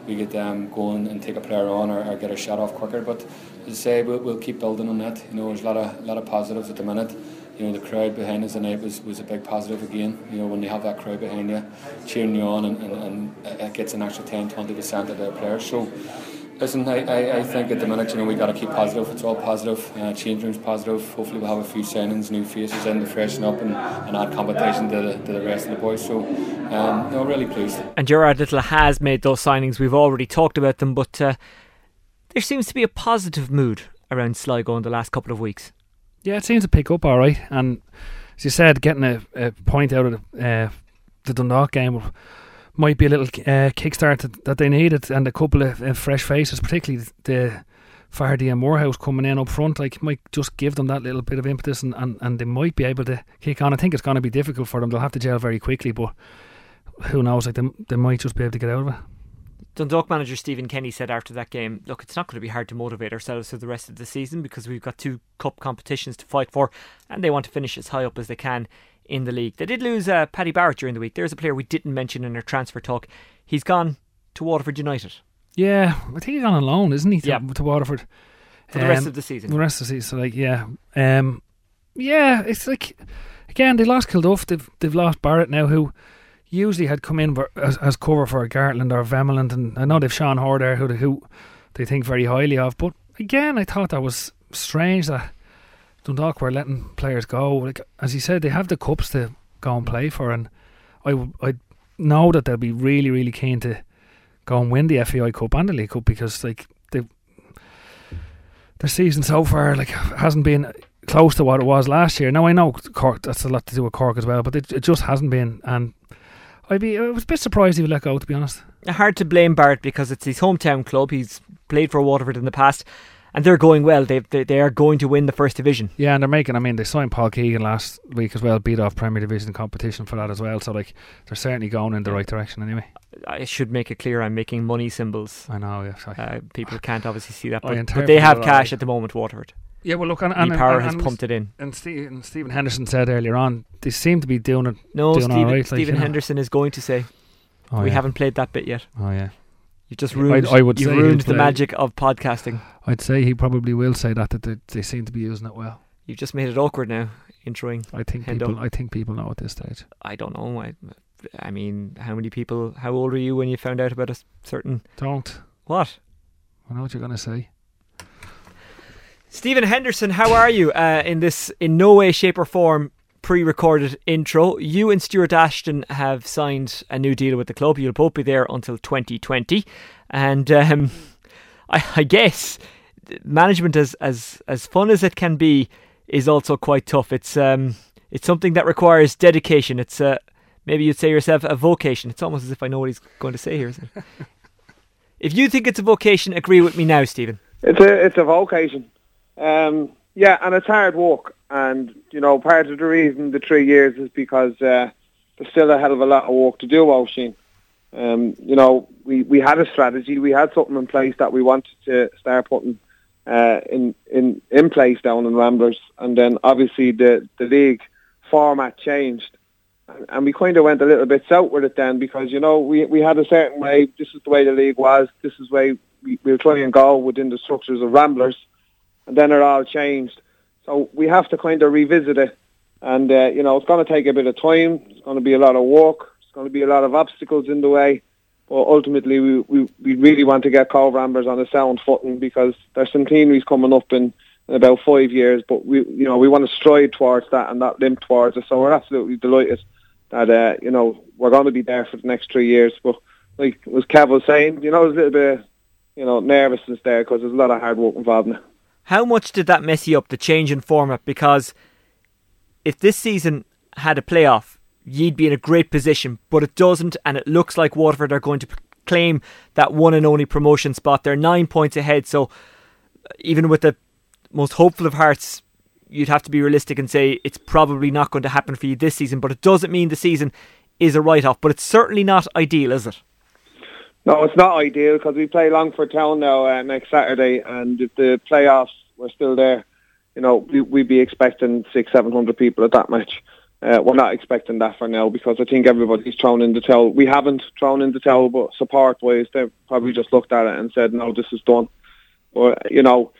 we could um, go and, and take a player on or, or get a shot off quicker. But as I say, we'll, we'll keep building on that. You know, there's a lot of a lot of positives at the minute. You know, the crowd behind us tonight was, was a big positive again. You know, when you have that crowd behind you, cheering you on, and, and, and it gets an extra 10, 20 percent of the players. So. Listen, I, I, I think at the minute, you know, we got to keep positive. It's all positive. Uh, change room's positive. Hopefully, we'll have a few signings, new faces in to freshen up and, and add competition to the, to the rest of the boys. So, um, no, really pleased. And Gerard Lyttle has made those signings. We've already talked about them, but uh, there seems to be a positive mood around Sligo in the last couple of weeks. Yeah, it seems to pick up all right. And as you said, getting a, a point out of the, uh, the Dundalk game might be a little uh, kickstart that, they needed, and a couple of uh, fresh faces, particularly the Faherty and Morehouse coming in up front, like might just give them that little bit of impetus, and, and, and they might be able to kick on. I think it's going to be difficult for them. They'll have to gel very quickly, but who knows? Like they, they might just be able to get out of it. Dundalk manager Stephen Kenny said after that game, "Look, it's not going to be hard to motivate ourselves for the rest of the season because we've got two cup competitions to fight for, and they want to finish as high up as they can in the league." They did lose uh, Paddy Barrett during the week. There's a player we didn't mention in our transfer talk. He's gone to Waterford United Yeah, I think he's on a loan, isn't he? To, Yeah. to Waterford for the rest Um, of the season. The rest of the season, so like yeah, um, yeah, it's like again they lost Kilduff, they've they've lost Barrett now, who usually had come in as, as cover for Gartland or Vemmelund, and I know they've Sean Hoare there, who who they think very highly of, but again I thought that was strange that Dundalk were letting players go. Like as you said, they have the cups to go and play for, and I I know that they'll be really really keen to go and win the FAI Cup and the League Cup because like they their season so far like hasn't been close to what it was last year. Now I know Cork that's a lot to do with Cork as well, but it, it just hasn't been. And I'd be I was a bit surprised he would let go. To be honest, hard to blame Bart because it's his hometown club. He's played for Waterford in the past. And they're going well. They they are going to win the first division. Yeah, and they're making. I mean, they signed Paul Keegan last week as well, beat off Premier Division competition for that as well. So like, they're certainly going in the right direction anyway. I should make it clear I'm making money symbols. I know. Yeah, uh, people can't obviously see that, but, but they have cash at the moment. Waterford. Yeah, well, look, and, and, Power and, has pumped it in. And, Steve, and Stephen Henderson said earlier on, they seem to be doing it. No, doing Stephen, right, Stephen like, Henderson know. is going to say. Oh, we yeah. haven't played that bit yet. Oh yeah, you just ruined. I, I would you ruined the magic of podcasting. I'd say he probably will say that that they, they seem to be using it well. You've just made it awkward now, introing. I think Hendo. people. I think people know at this stage. I don't know. I, I mean, how many people? How old were you when you found out about a certain? Don't. What? I know what you're going to say. Stephen Henderson, how are you? Uh, in this, in no way, shape, or form, pre-recorded intro. You and Stuart Ashton have signed a new deal with the club. You'll both be there until 2020, and um, I, I, guess management, as as as fun as it can be, is also quite tough. It's um, it's something that requires dedication. It's uh, maybe you'd say yourself a vocation. It's almost as if I know what he's going to say here. [LAUGHS] if you think it's a vocation, agree with me now, Stephen. It's a it's a vocation. Um, yeah, and it's hard work. And you know, part of the reason the three years is because uh, there's still a hell of a lot of work to do, Oisin. Um, you know, we, we had a strategy, we had something in place that we wanted to start putting uh, in, in in place down in Ramblers, and then obviously the the league format changed, and we kind of went a little bit south with it then because you know we we had a certain way. This is the way the league was. This is the way we, we'll try and go within the structures of Ramblers, and then it all changed. So we have to kind of revisit it, and uh, you know it's going to take a bit of time. It's going to be a lot of work. It's going to be a lot of obstacles in the way. But ultimately, we we, we really want to get Cobh Ramblers on a sound footing because there's some centenaries coming up in, in about five years. But we you know we want to stride towards that and not limp towards it. So we're absolutely delighted that uh, you know we're going to be there for the next three years. But like was Kev was saying, you know, there's a little bit you know nervousness there because there's a lot of hard work involved in it. How much did that mess you up, the change in format? Because if this season had a playoff, you'd be in a great position, but it doesn't, and it looks like Waterford are going to claim that one and only promotion spot. They're nine points ahead, so uh, even with the most hopeful of hearts, you'd have to be realistic and say it's probably not going to happen for you this season, but it doesn't mean the season is a write off, but it's certainly not ideal, is it? No, it's not ideal because we play Longford Town now uh, next Saturday, and if the playoffs were still there, you know, we, we'd be expecting six, seven hundred people at that match. Uh, we're not expecting that for now because I think everybody's thrown in the towel. We haven't thrown in the towel, but support-wise, they've probably just looked at it and said, "No, this is done." But you know,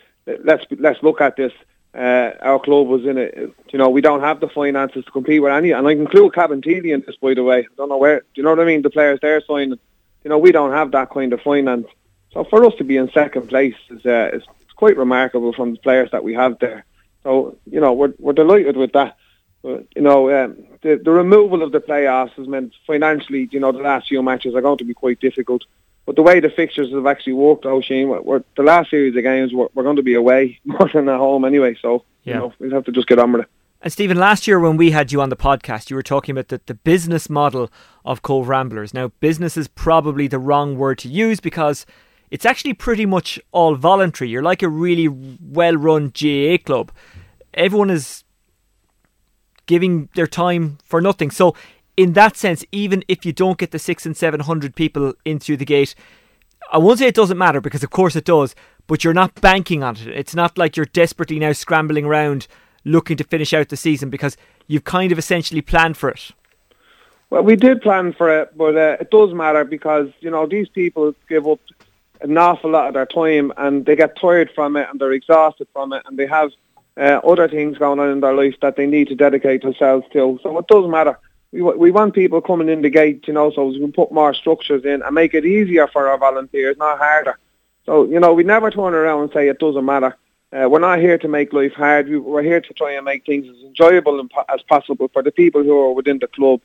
let's let's look at this. Uh, our club was in it. You know, we don't have the finances to compete with any, and I include Cabinteely in this, by the way. I don't know where. Do you know what I mean? The players they're signing you know, we don't have that kind of finance. So for us to be in second place is, uh, is quite remarkable from the players that we have there. So, you know, we're, we're delighted with that. But, you know, um, the, the removal of the playoffs has meant financially, you know, the last few matches are going to be quite difficult. But the way the fixtures have actually worked out, Shane, we're, we're, the last series of games, we're, we're, going to be away [LAUGHS] more than at home anyway. So, yeah. you know, we'll have to just get on with it. And Stephen, last year when we had you on the podcast, you were talking about the, the business model of Cobh Ramblers. Now, business is probably the wrong word to use because it's actually pretty much all voluntary. You're like a really well run GAA club. Everyone is giving their time for nothing. So, in that sense, even if you don't get the six and seven hundred people in through the gate, I won't say it doesn't matter because, of course, it does, but you're not banking on it. It's not like you're desperately now scrambling around looking to finish out the season because you've kind of essentially planned for it. Well, we did plan for it, but uh, it does matter because you know these people give up an awful lot of their time and they get tired from it and they're exhausted from it and they have uh, other things going on in their life that they need to dedicate themselves to. So it does matter. We, we want people coming in the gate, you know, so we can put more structures in and make it easier for our volunteers, not harder. So, you know, we never turn around and say it doesn't matter. Uh, we're not here to make life hard. We're here to try and make things as enjoyable as possible for the people who are within the club.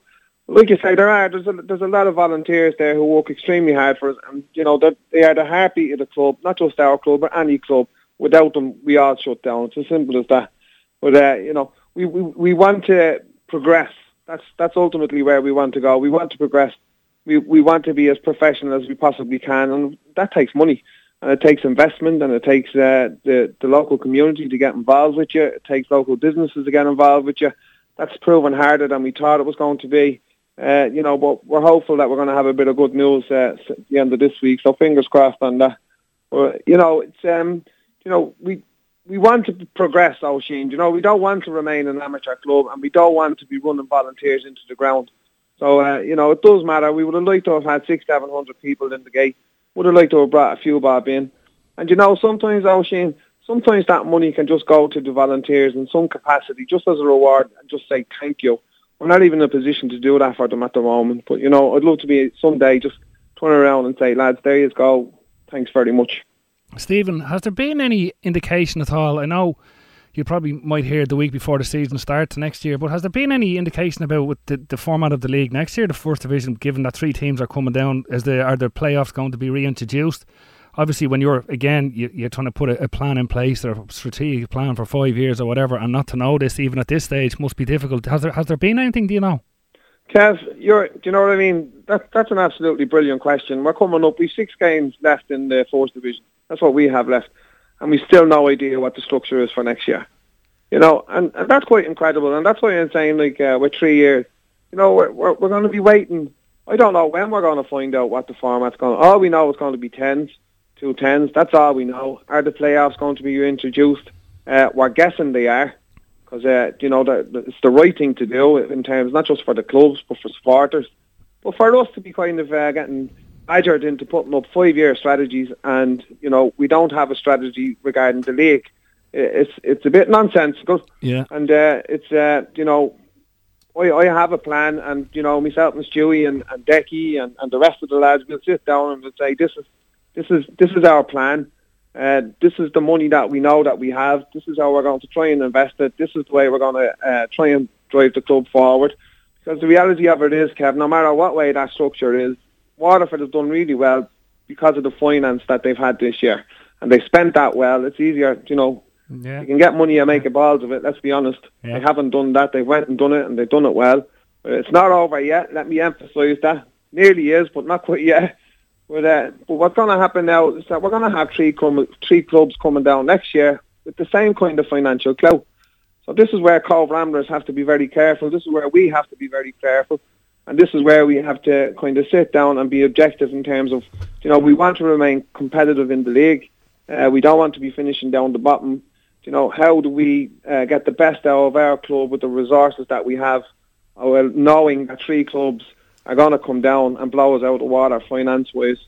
Like you say, there are there's a, there's a lot of volunteers there who work extremely hard for us, and you know that they are the heartbeat of the club, not just our club, but any club. without them, we all shut down. It's as simple as that. But uh, you know, we, we we want to progress. That's that's ultimately where we want to go. We want to progress. We we want to be as professional as we possibly can, and that takes money, and it takes investment, and it takes uh, the the local community to get involved with you. It takes local businesses to get involved with you. That's proven harder than we thought it was going to be. Uh, you know, but we're hopeful that we're going to have a bit of good news uh, at the end of this week. So fingers crossed on that. But, you know, it's um, you know, we we want to progress, Oisin. You know, we don't want to remain an amateur club, and we don't want to be running volunteers into the ground. So, uh, you know, it does matter. We would have liked to have had six, seven hundred people in the gate. Would have liked to have brought a few bob in. And you know, sometimes, Oisin, sometimes that money can just go to the volunteers in some capacity, just as a reward, and just say thank you we're not even in a position to do that for them at the moment. But you know, I'd love to be someday just turn around and say, lads, there you go. Thanks very much. Stephen, has there been any indication at all? I know you probably might hear the week before the season starts next year, but has there been any indication about what the, the format of the league next year, the first division, given that three teams are coming down? Is the are the playoffs going to be reintroduced? obviously when you're again you, are trying to put a, a, plan in place or a strategic plan for five years or whatever, and not to know this even at this stage must be difficult. Has there has there been anything? Do you know? Kev, you're, do you know what I mean? That, that's an absolutely brilliant question. We're coming up. We've six games left in the fourth division. That's what we have left, and we still no idea what the structure is for next year. You know, and, and that's quite incredible. And that's why I'm saying, like, uh, with three years, you know, we're we're, we're going to be waiting. I don't know when we're going to find out what the format's going. All we know is going to be tens two tens. That's all we know. Are the playoffs going to be introduced? Uh, we're guessing they are because uh, you know the, the, it's the right thing to do in terms not just for the clubs but for supporters, but for us to be kind of uh, getting badgered into putting up five-year strategies, and you know we don't have a strategy regarding the league. It's it's a bit nonsensical. Yeah. And uh, it's uh, you know I, I have a plan, and you know myself and Stewie and, and Decky and, and the rest of the lads will sit down and we'll say this is this is this is our plan. Uh, this is the money that we know that we have. This is how we're going to try and invest it. This is the way we're going to uh, try and drive the club forward. Because the reality of it is, Kev, no matter what way that structure is, Waterford has done really well because of the finance that they've had this year. And they spent that well. It's easier, you know, yeah. you can get money and make a balls of it, let's be honest. Yeah. They haven't done that. They went and done it, and they've done it well. But it's not over yet. Let me emphasise that. Nearly is, but not quite yet. But, uh, but what's going to happen now is that we're going to have three com- three clubs coming down next year with the same kind of financial clout. So this is where Cobh Ramblers have to be very careful. This is where we have to be very careful. And this is where we have to kind of sit down and be objective in terms of, you know, we want to remain competitive in the league. Uh, we don't want to be finishing down the bottom. You know, how do we uh, get the best out of our club with the resources that we have, uh, well, knowing that three clubs are going to come down and blow us out of the water finance-wise.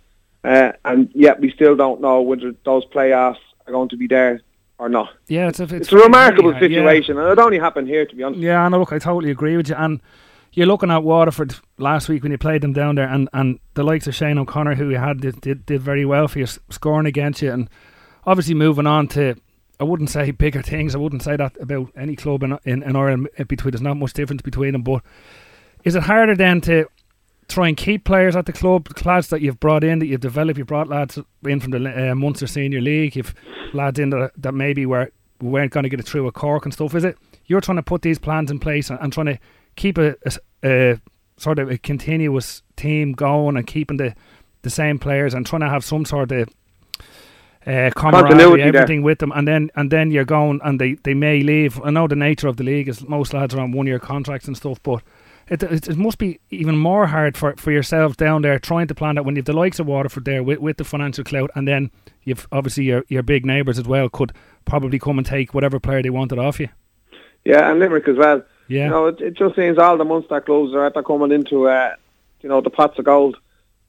Uh, and yet we still don't know whether those playoffs are going to be there or not. Yeah, it's a, it's, it's a remarkable situation, yeah. and it only happened here, to be honest. Yeah, and look, I totally agree with you. And you're looking at Waterford last week when you played them down there, and, and the likes of Shane O'Connor, who you had, did, did, did very well for you, scoring against you, and obviously moving on to I wouldn't say bigger things. I wouldn't say that about any club in in, in Ireland. Between there's not much difference between them. But is it harder then to try and keep players at the club, the lads that you've brought in, that you've developed. You've brought lads in from the uh, Munster Senior League. You've lads in that, that maybe were weren't going to get it through a Cork and stuff. Is it you're trying to put these plans in place and, and trying to keep a, a, a, sort of a continuous team going and keeping the the same players and trying to have some sort of uh, camaraderie, everything there. with them, and then and then you're going and they, they may leave. I know the nature of the league is most lads are on one year contracts and stuff, but it, it, it, must be even more hard for, for yourselves down there trying to plan that when you've the likes of Waterford there with, with the financial clout, and then you've obviously your your big neighbours as well could probably come and take whatever player they wanted off you. Yeah, and Limerick as well. Yeah, you know, it, it just seems all the Munster clubs are after coming into uh, you know the pots of gold.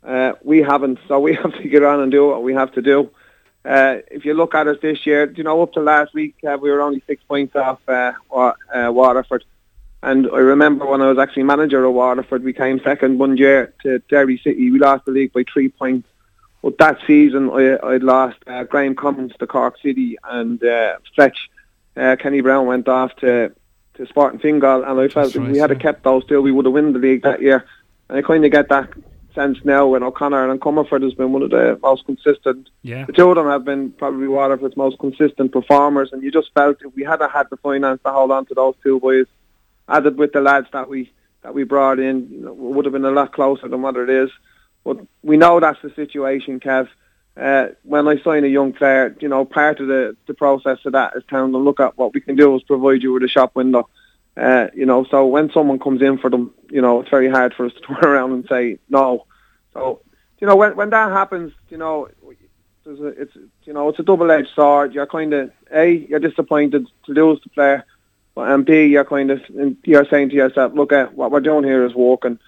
Uh, we haven't, so we [LAUGHS] have to get on and do what we have to do. Uh, if you look at us this year, you know, up to last week, uh, we were only six points off uh, uh Waterford. And I remember when I was actually manager of Waterford, we came second one year to Derry City. We lost the league by three points. But that season, I, I'd lost uh, Graham Cummins to Cork City and uh, Fletch. Uh, Kenny Brown went off to, to Sporting Fingal, and I felt if we had yeah. kept those still, we would have won the league that year. And I kind of get that sense now when O'Connor and Comerford has been one of the most consistent. Yeah. The two of them have been probably Waterford's most consistent performers, and you just felt if we had had the finance to hold on to those two boys, added with the lads that we that we brought in, you know, would have been a lot closer than what it is. But we know that's the situation, Kev. Uh, when I sign a young player, you know, part of the, the process of that is telling them, look at what we can do is provide you with a shop window. Uh, you know, so when someone comes in for them, you know, it's very hard for us to [LAUGHS] turn around and say no. So, you know, when when that happens, you know, there's a, it's you know, it's a double-edged sword. You're kind of a, you're disappointed to lose the player, and B, you're kind of you're saying to yourself, look at what we're doing here is working.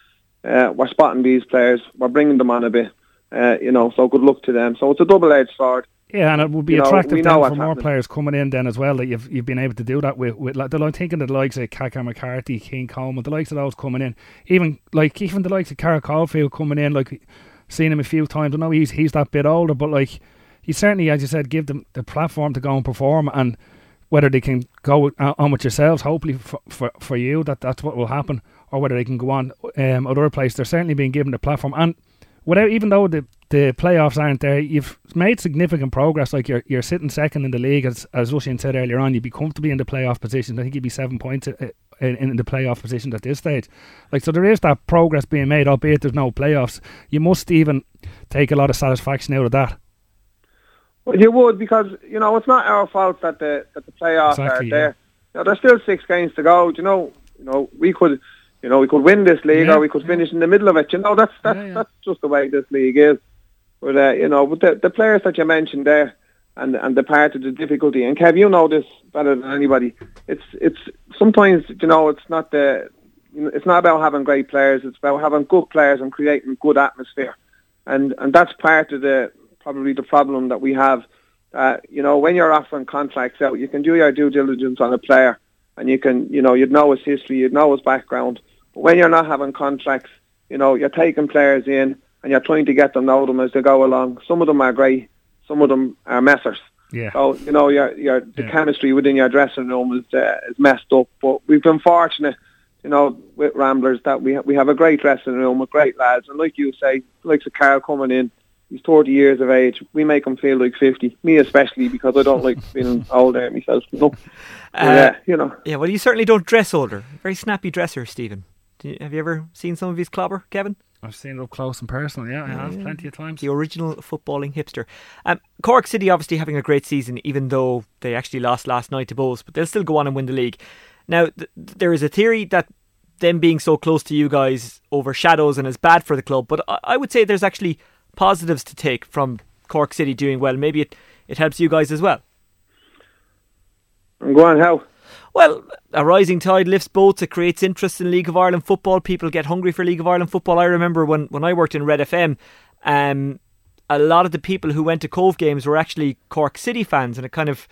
Uh, we're spotting these players, we're bringing them on a bit. Uh, you know, so good luck to them. So it's a double-edged sword. Yeah, and it would be you attractive know, then for more happening. players coming in then as well that you've you've been able to do that with. with like, I'm thinking of the likes of Kaka McCarthy, King Coleman, the likes of those coming in. Even like even the likes of Carl Caulfield coming in, like seen him a few times. I know he's he's that bit older, but like he certainly, as you said, give them the platform to go and perform and whether they can go on with yourselves, hopefully for, for, for you, that that's what will happen, or whether they can go on um, other place. They're certainly being given the platform. And without even though the the playoffs aren't there, you've made significant progress. Like you're you're sitting second in the league, as as Rushian said earlier on. You'd be comfortably in the playoff position. I think you'd be seven points uh, in, in the playoff position at this stage. Like so, there is that progress being made, albeit there's no playoffs. You must even take a lot of satisfaction out of that. Well, you would because you know it's not our fault that the that the playoffs exactly, are there. Yeah. You know, there's still six games to go. You know, you know we could you know, we could win this league yeah, or we could finish in the middle of it. You know, that's that's yeah, that's just the way this league is. But uh, you know, but the the players that you mentioned there, and and the part of the difficulty, and Kev, you know this better than anybody. It's it's sometimes you know it's not the it's not about having great players. It's about having good players and creating good atmosphere, and and that's part of the probably the problem that we have. Uh, you know, when you're offering contracts out, you can do your due diligence on a player, and you can you know you'd know his history, you'd know his background when you're not having contracts, you know, you're taking players in and you're trying to get them know them as they go along. Some of them are great, some of them are messers. Yeah. So you know, your your the yeah. chemistry within your dressing room is uh, is messed up. But we've been fortunate, you know, with Ramblers that we ha- we have a great dressing room with great lads, and like you say, like a Carl coming in, he's 30 years of age. We make him feel like 50. Me especially because I don't like [LAUGHS] feeling older myself. Know. Uh, yeah, you know. Yeah, well, you certainly don't dress older. Very snappy dresser, Stephen. You, have you ever seen some of his clobber, Kevin? I've seen it up close and personal. Yeah, I have yeah. plenty of times. The original footballing hipster. Um, Cork City obviously having a great season, even though they actually lost last night to Bohs, but they'll still go on and win the league. Now, th- there is a theory that them being so close to you guys overshadows and is bad for the club, but I, I would say there's actually positives to take from Cork City doing well. Maybe it, it helps you guys as well. Go on, how? Well, a rising tide lifts boats. It creates interest in League of Ireland football. People get hungry for League of Ireland football. I remember when, when I worked in Red FM, um, a lot of the people who went to Cobh games were actually Cork City fans, and it kind of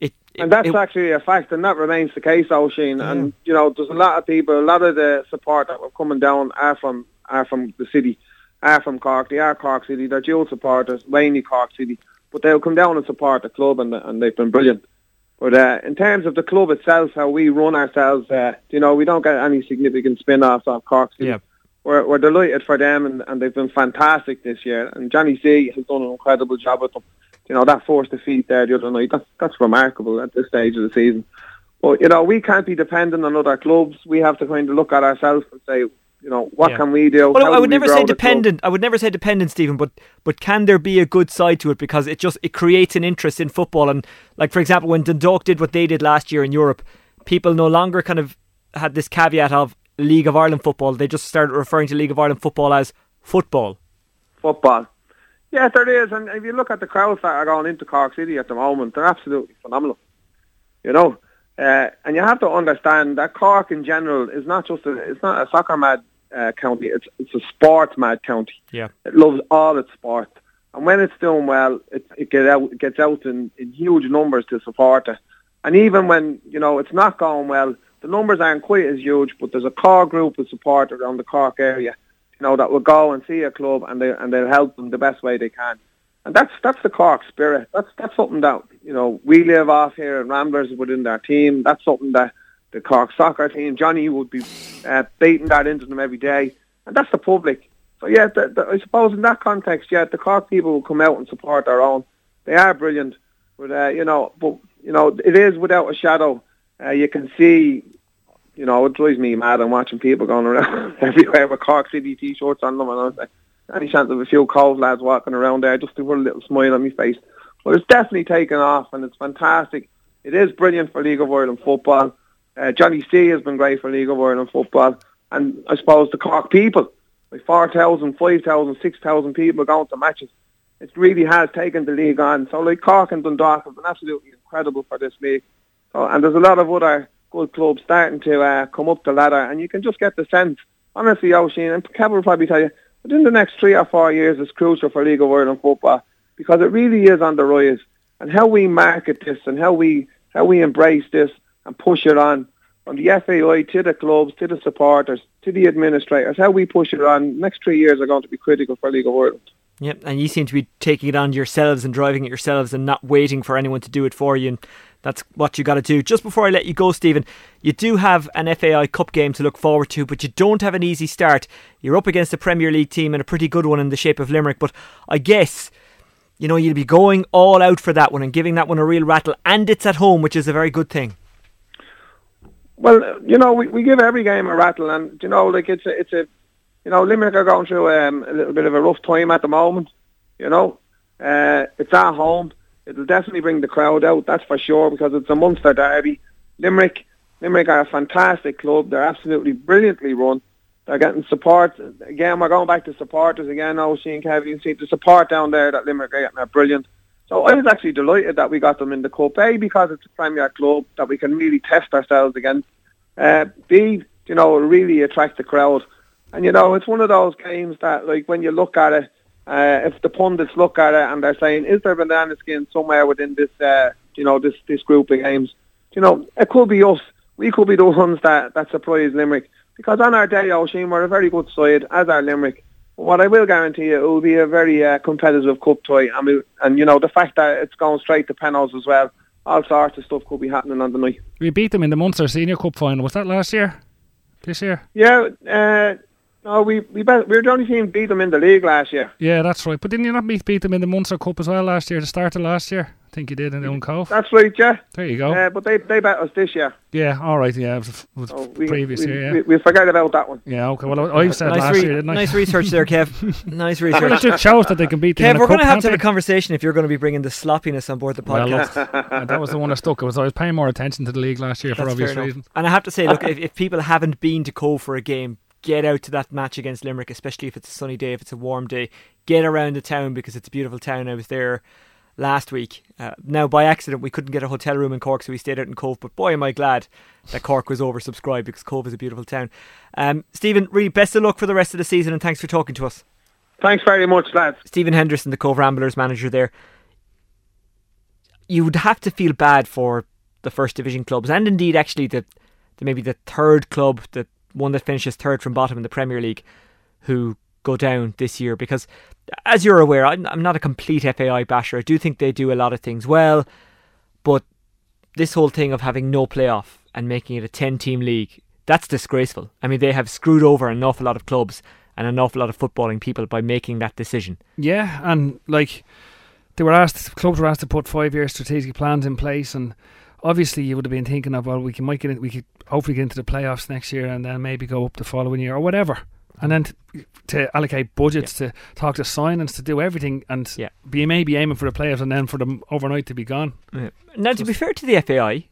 it, it, and that's it, actually a fact, and that remains the case, Oisin. Yeah. And you know, there's a lot of people, a lot of the support that were coming down are from are from the city, are from Cork. They are Cork City. They're dual supporters, mainly Cork City, but they'll come down and support the club, and and they've been brilliant. But uh, in terms of the club itself, how we run ourselves, uh, you know, we don't get any significant spin-offs off Cork City. Yeah. We're, we're delighted for them, and, and they've been fantastic this year. And Johnny C has done an incredible job with them. You know, that forced defeat there the other night, that's, that's remarkable at this stage of the season. But, you know, we can't be dependent on other clubs. We have to kind of look at ourselves and say, you know, what yeah. can we do? Well, How I would never say dependent. I would never say dependent, Stephen. But but can there be a good side to it because it just it creates an interest in football and like for example when Dundalk did what they did last year in Europe, people no longer kind of had this caveat of League of Ireland football. They just started referring to League of Ireland football as football. Football. Yeah, there is, and if you look at the crowds that are going into Cork City at the moment, they're absolutely phenomenal. You know, uh, and you have to understand that Cork in general is not just a, it's not a soccer mad uh, county. It's it's a sports mad county. Yeah, it loves all its sports, and when it's doing well, it it gets out it gets out in, in huge numbers to support it. And even when you know it's not going well, the numbers aren't quite as huge, but there's a core group of support around the Cork area, you know, that will go and see a club and they and they'll help them the best way they can. And that's that's the Cork spirit. That's that's something that you know we live off here in Ramblers within their team. That's something that the Cork soccer team. Johnny would be uh, beating that into them every day, and that's the public. So yeah, the, the, I suppose in that context, yeah, the Cork people will come out and support their own. They are brilliant, but uh, you know, but you know, it is without a shadow. Uh, you can see, you know, it drives me mad. I'm watching people going around [LAUGHS] everywhere with Cork City t-shirts on them, and I was like, any chance of a few Cobh lads walking around there just to put a little smile on my face. But it's definitely taken off, and it's fantastic. It is brilliant for League of Ireland football. Uh, Johnny C has been great for League of Ireland football, and I suppose the Cork people, like 4,000, 5,000, 6,000 people going to matches. It really has taken the league on. So like Cork and Dundalk have been absolutely incredible for this league. So, and there's a lot of other good clubs starting to uh, come up the ladder, and you can just get the sense. Honestly, Oisín, and Kevin will probably tell you, within the next three or four years is crucial for League of Ireland football because it really is on the rise. And how we market this and how we how we embrace this and push it on from the FAI to the clubs, to the supporters, to the administrators, how we push it on, next three years are going to be critical for League of Ireland. Yep, and you seem to be taking it on yourselves and driving it yourselves and not waiting for anyone to do it for you. And that's what you got to do. Just before I let you go, Stephen, you do have an FAI Cup game to look forward to, but you don't have an easy start. You're up against a Premier League team and a pretty good one in the shape of Limerick, but I guess you know, you'll be going all out for that one and giving that one a real rattle, and it's at home, which is a very good thing. Well, you know, we, we give every game a rattle, and you know, like it's a, it's a, you know, Limerick are going through um, a little bit of a rough time at the moment. You know, uh, it's at home. It'll definitely bring the crowd out, that's for sure, because it's a Munster derby. Limerick, Limerick are a fantastic club. They're absolutely brilliantly run. They're getting support. Again, we're going back to supporters again. Oh, Shane Kevin, see the support down there that Limerick are getting are brilliant. So I was actually delighted that we got them in the Cup. A, because it's a Premier club that we can really test ourselves against. Uh, B, you know, really attract the crowd. And, you know, it's one of those games that, like, when you look at it, uh, if the pundits look at it and they're saying, is there banana skin somewhere within this, uh, you know, this, this group of games? You know, it could be us. We could be the ones that, that surprise Limerick. Because on our day, Oisín, we're a very good side, as are Limerick what I will guarantee you, it will be a very uh, competitive cup tie, and, we, and you know the fact that it's going straight to penalties as well. All sorts of stuff could be happening on the night. We beat them in the Munster Senior Cup final. Was that last year? This year? Yeah. Uh, no, we we, bet, we were the only team beat them in the league last year. Yeah, that's right. But didn't you not beat, beat them in the Munster Cup as well last year? The start of last year think you did in own Cobh. That's right, yeah. There you go. Uh, but they they bet us this year. Yeah, all right, yeah. It was, it was oh, we, previous we, year, yeah. We, we forget about that one. Yeah, okay. Well, I said nice last re- year, didn't I? Nice research there, Kev. [LAUGHS] nice research. Well, it just shows that they can beat Kev, we're going to have to have a conversation if you're going to be bringing the sloppiness on board the podcast. Well, look, [LAUGHS] that was the one I stuck. It was I was paying more attention to the league last year That's for obvious reasons. And I have to say, look, [LAUGHS] if, if people haven't been to Cobh for a game, get out to that match against Limerick, especially if it's a sunny day, if it's a warm day. Get around the town because it's a beautiful town. I was there last week. Uh, now, by accident, we couldn't get a hotel room in Cork, so we stayed out in Cobh. But boy, am I glad that Cork was oversubscribed because Cobh is a beautiful town. Um, Stephen, really best of luck for the rest of the season, and thanks for talking to us. Thanks very much, lads. Stephen Henderson, the Cobh Ramblers manager there. You would have to feel bad for the first division clubs, and indeed, actually, the, the maybe the third club, the one that finishes third from bottom in the Premier League, who go down this year because, as you're aware, I'm, I'm not a complete FAI basher. I do think they do a lot of things well, but this whole thing of having no playoff and making it a 10 team league, that's disgraceful. I mean, they have screwed over an awful lot of clubs and an awful lot of footballing people by making that decision. Yeah, and like they were asked, clubs were asked to put five year strategic plans in place, and obviously you would have been thinking of, well, we can might get we could hopefully get into the playoffs next year and then maybe go up the following year or whatever and then to, to allocate budgets yeah. to talk to signings to do everything and yeah. be maybe aiming for the players and then for them overnight to be gone. Yeah. Now, just to be fair to the FAI,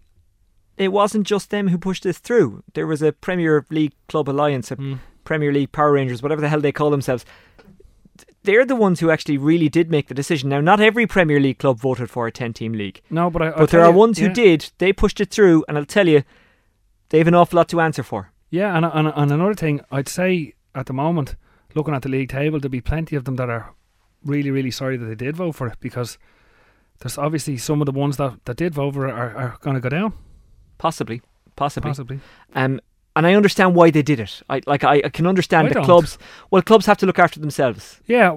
it wasn't just them who pushed this through. There was a Premier League Club Alliance, a mm. Premier League Power Rangers, whatever the hell they call themselves. They're the ones who actually really did make the decision. Now, not every Premier League club voted for a ten-team league. No, but I, but there are ones who did. They pushed it through, and I'll tell you, they have an awful lot to answer for. Yeah, and, and and another thing, I'd say at the moment, looking at the league table, there'll be plenty of them that are really, really sorry that they did vote for it because there's obviously some of the ones that, that did vote for it are, are going to go down. Possibly, possibly, possibly. Um, and I understand why they did it. I like I, I can understand I the clubs. Well, clubs have to look after themselves. Yeah.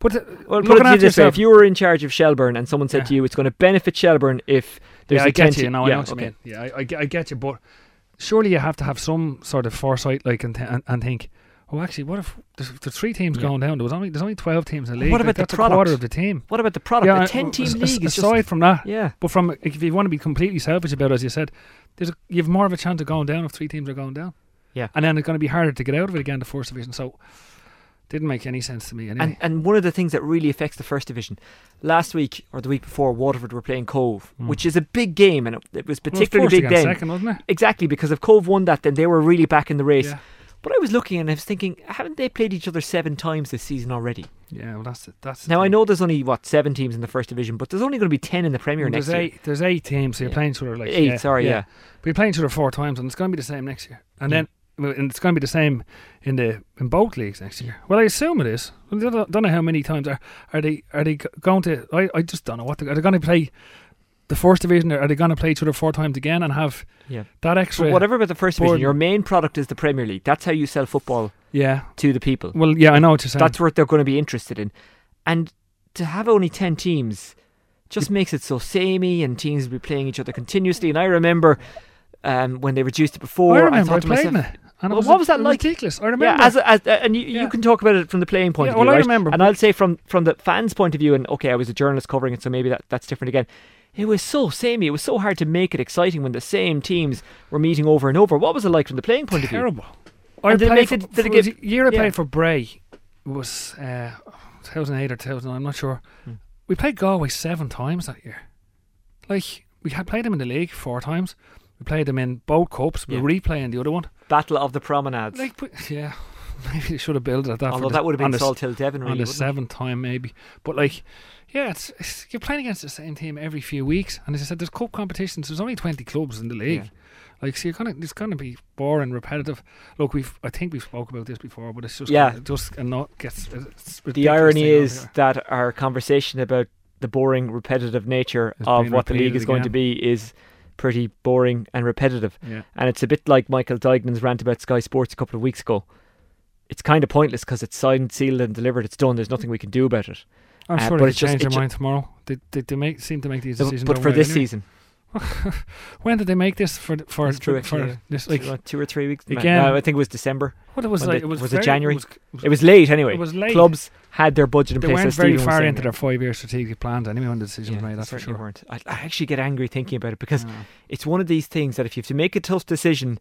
But uh, well, put it this way: if you were in charge of Shelbourne and someone said yeah. to you, "It's going to benefit Shelbourne if there's yeah, a I get you. No, yeah, I know what okay. you mean. Yeah, I, I, I, get you, but surely you have to have some sort of foresight, like, and, th- and, and think, Oh, actually, what if there's, there's three teams Yeah. going down? There was only there's only twelve teams in the league. What about Like, the that's a product? quarter of the team. What about the product? Yeah, the ten-team as- league is aside from that, yeah. but from if you want to be completely selfish about it, as you said, there's a, you have more of a chance of going down if three teams are going down. Yeah. and then it's going to be harder to get out of it again, the first division. So, didn't make any sense to me anyway. And and one of the things that really affects the first division, last week or the week before, Waterford were playing Cobh, Mm. which is a big game, and it, it was Well, particularly first big then. second, wasn't it? Exactly because if Cobh won that, then they were really back in the race. Yeah, But I was looking and I was thinking, haven't they played each other seven times this season already? yeah. Well, that's it. That's Now I know there's only what seven teams in the first division, but there's only going to be ten in the Premier Well, next there's year. eight. There's eight teams, so you're Yeah. playing sort of like Eight, yeah, sorry, yeah. But you're playing each other four times, and it's going to be the same next year. And Yeah. then, well, and it's going to be the same in the in both leagues next year. Well, I assume it is. I don't, know how many times are are they are they going to? I, I just don't know what are they going to play. The first division, are they going to play each other four times again and have Yeah. that extra? But whatever about the first division, your main product is the Premier League. That's how you sell football Yeah. to the people. Well, yeah, I know what you're saying. That's what they're going to be interested in. And to have only 10 teams just makes it so samey and teams will be playing each other continuously. And I remember um, when they reduced it before, I remember I, thought to myself, it. And Well, what was that like? Ridiculous. I remember. yeah, as, as, uh, and you, Yeah. you can talk about it from the playing point Yeah, of view, well, I remember. And I'll say from from the fans' point of view, and okay, I was a journalist covering it, so maybe that, that's different again. It was so samey. It was so hard to make it exciting when the same teams were meeting over and over. What was it like from the playing point of view? terrible. And I did it for, it- did it give- year I yeah. played for Bray was uh, 2008 or 2009. I'm not sure. Hmm. We played Galway seven times that year. Like we had played them in the league four times. We played them in both cups. We Yeah. were replaying the other one. Battle of the Promenades. Like, yeah, [LAUGHS] maybe they should have built it at that. Although for that would have been the, Salthill Devon, really. on the wouldn't it? seventh time, maybe. But like, yeah, it's, it's you're playing against the same team every few weeks, and as I said, there's cup competitions. There's only 20 clubs in the league. Yeah. Like, so you're gonna, it's gonna be boring, repetitive. Look, we've, I think we've spoke about this before, but it's just, Yeah. it just and not gets. It's The irony is that our conversation about the boring, repetitive nature Is of what the league is going to be is pretty boring and repetitive. Yeah. And it's a bit like Michael Dignan's rant about Sky Sports a couple of weeks ago. It's kind of pointless because it's signed, sealed, and delivered. It's done. There's nothing we can do about it. I'm Uh, sure but they change it their mind tomorrow. They, they, they make seem to make these decisions. but for this anyway. season, [LAUGHS] when did they make this for for That's true, for, yeah. this? like two or three weeks. Again- no, I think it was December. what it was like? they- it was, was it January? It was, It was late anyway. It was late. Clubs had their budget in They place. weren't very Stephen far into their five-year strategic plans anyway when the decision Yeah, was made. That's for sure. weren't. I, I actually get angry thinking about it because Yeah. it's one of these things that if you have to make a tough decision,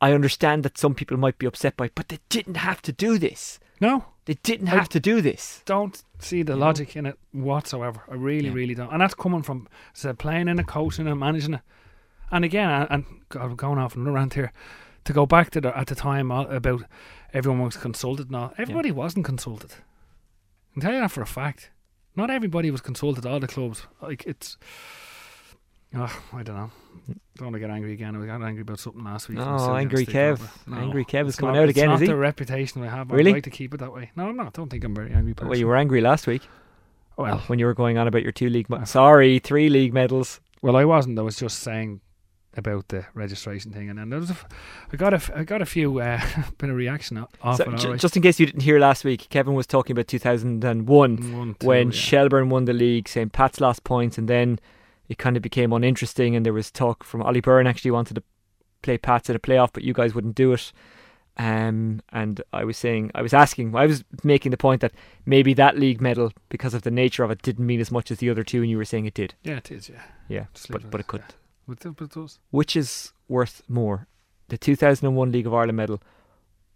I understand that some people might be upset by, it, but they didn't have to do this. No, They didn't I- have to do this. don't see the You know? logic in it whatsoever. I really, Yeah. really don't. And that's coming from said playing in it, coaching and managing it. And again, and, God, I'm going off another rant here. To go back to the, at the time uh, about everyone was consulted. now. everybody wasn't consulted. I can tell you that for a fact. Not everybody was consulted. All the clubs, like it's. Oh, I don't know. Don't want to get angry again. I got angry about something last week. Oh, Angry Kev. No, Angry Kev is coming not- out again, not is he? the reputation I have. Really? I'd like to keep it that way. No, I'm not. I don't think I'm very angry person. Well, you were angry last week Well, when you were going on about your two league. Uh, Me- Sorry, three league medals. Well, I wasn't. I was just saying about the registration thing, and then there was a I got a, I got a few uh, [LAUGHS] bit of reaction off So, alright. just in case you didn't hear last week, Kevin was talking about 2001 One, two, when yeah. Shelbourne won the league, St. Pat's lost points, and then it kind of became uninteresting. And there was talk from Ollie Byrne actually wanted to play Pats at a playoff, but you guys wouldn't do it. Um, and I was saying, I was asking, I was making the point that maybe that league medal, because of the nature of it, didn't mean as much as the other two, and you were saying it did. yeah, it is. Yeah, Yeah, but it but it could. yeah. But it, but it does. Which is worth more, the 2001 League of Ireland medal,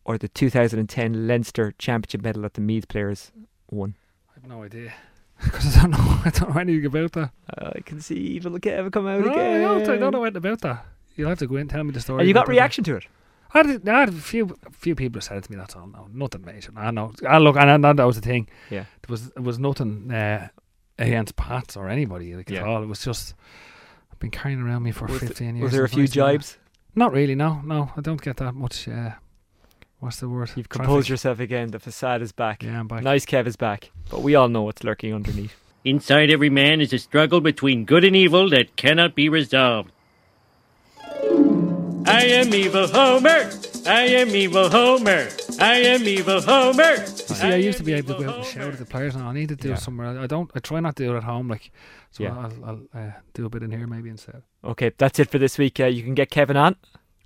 or the 2010 Leinster Championship medal that the Meath players won? I have no idea [LAUGHS] because I don't know. [LAUGHS] I don't know anything about that. I can see evil Kev come out No, I again. don't, I don't know anything about that. You'll have to go in and tell me the story. And you got that. reaction to it. I had, I had a few few people said it to me. That's all. No, nothing major. I know. I look, and that, that was the thing. Yeah. There was it was nothing uh, against Pats or anybody like Yeah. at all. It was just been carrying around me for Was th- fifteen years. Was there a few nice to know. jibes? Not really. No, no. I don't get that much. Uh, what's the word? You've Traffic. composed yourself again. The facade is back. Yeah, I'm back. Nice Kev is back. But we all know what's lurking underneath. Inside every man is a struggle between good and evil that cannot be resolved. I am evil Homer. I am evil Homer. I am evil Homer. You see, I, I used to be able to go out and shout at the players, and I need to do yeah. somewhere. Uh, I don't. I try not to do it at home, like so. Yeah. I'll, I'll uh, do a bit in here maybe instead. Okay, that's it for this week. Uh, you can get Kevin on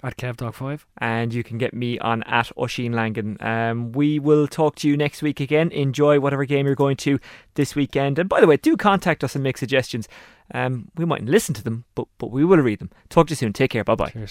at KevDog5. And you can get me on at Oisin Langan. Um, we will talk to you next week again. Enjoy whatever game you're going to this weekend. And by the way, do contact us and make suggestions. Um, we mightn't listen to them, but, but we will read them. Talk to you soon. Take care. Bye bye.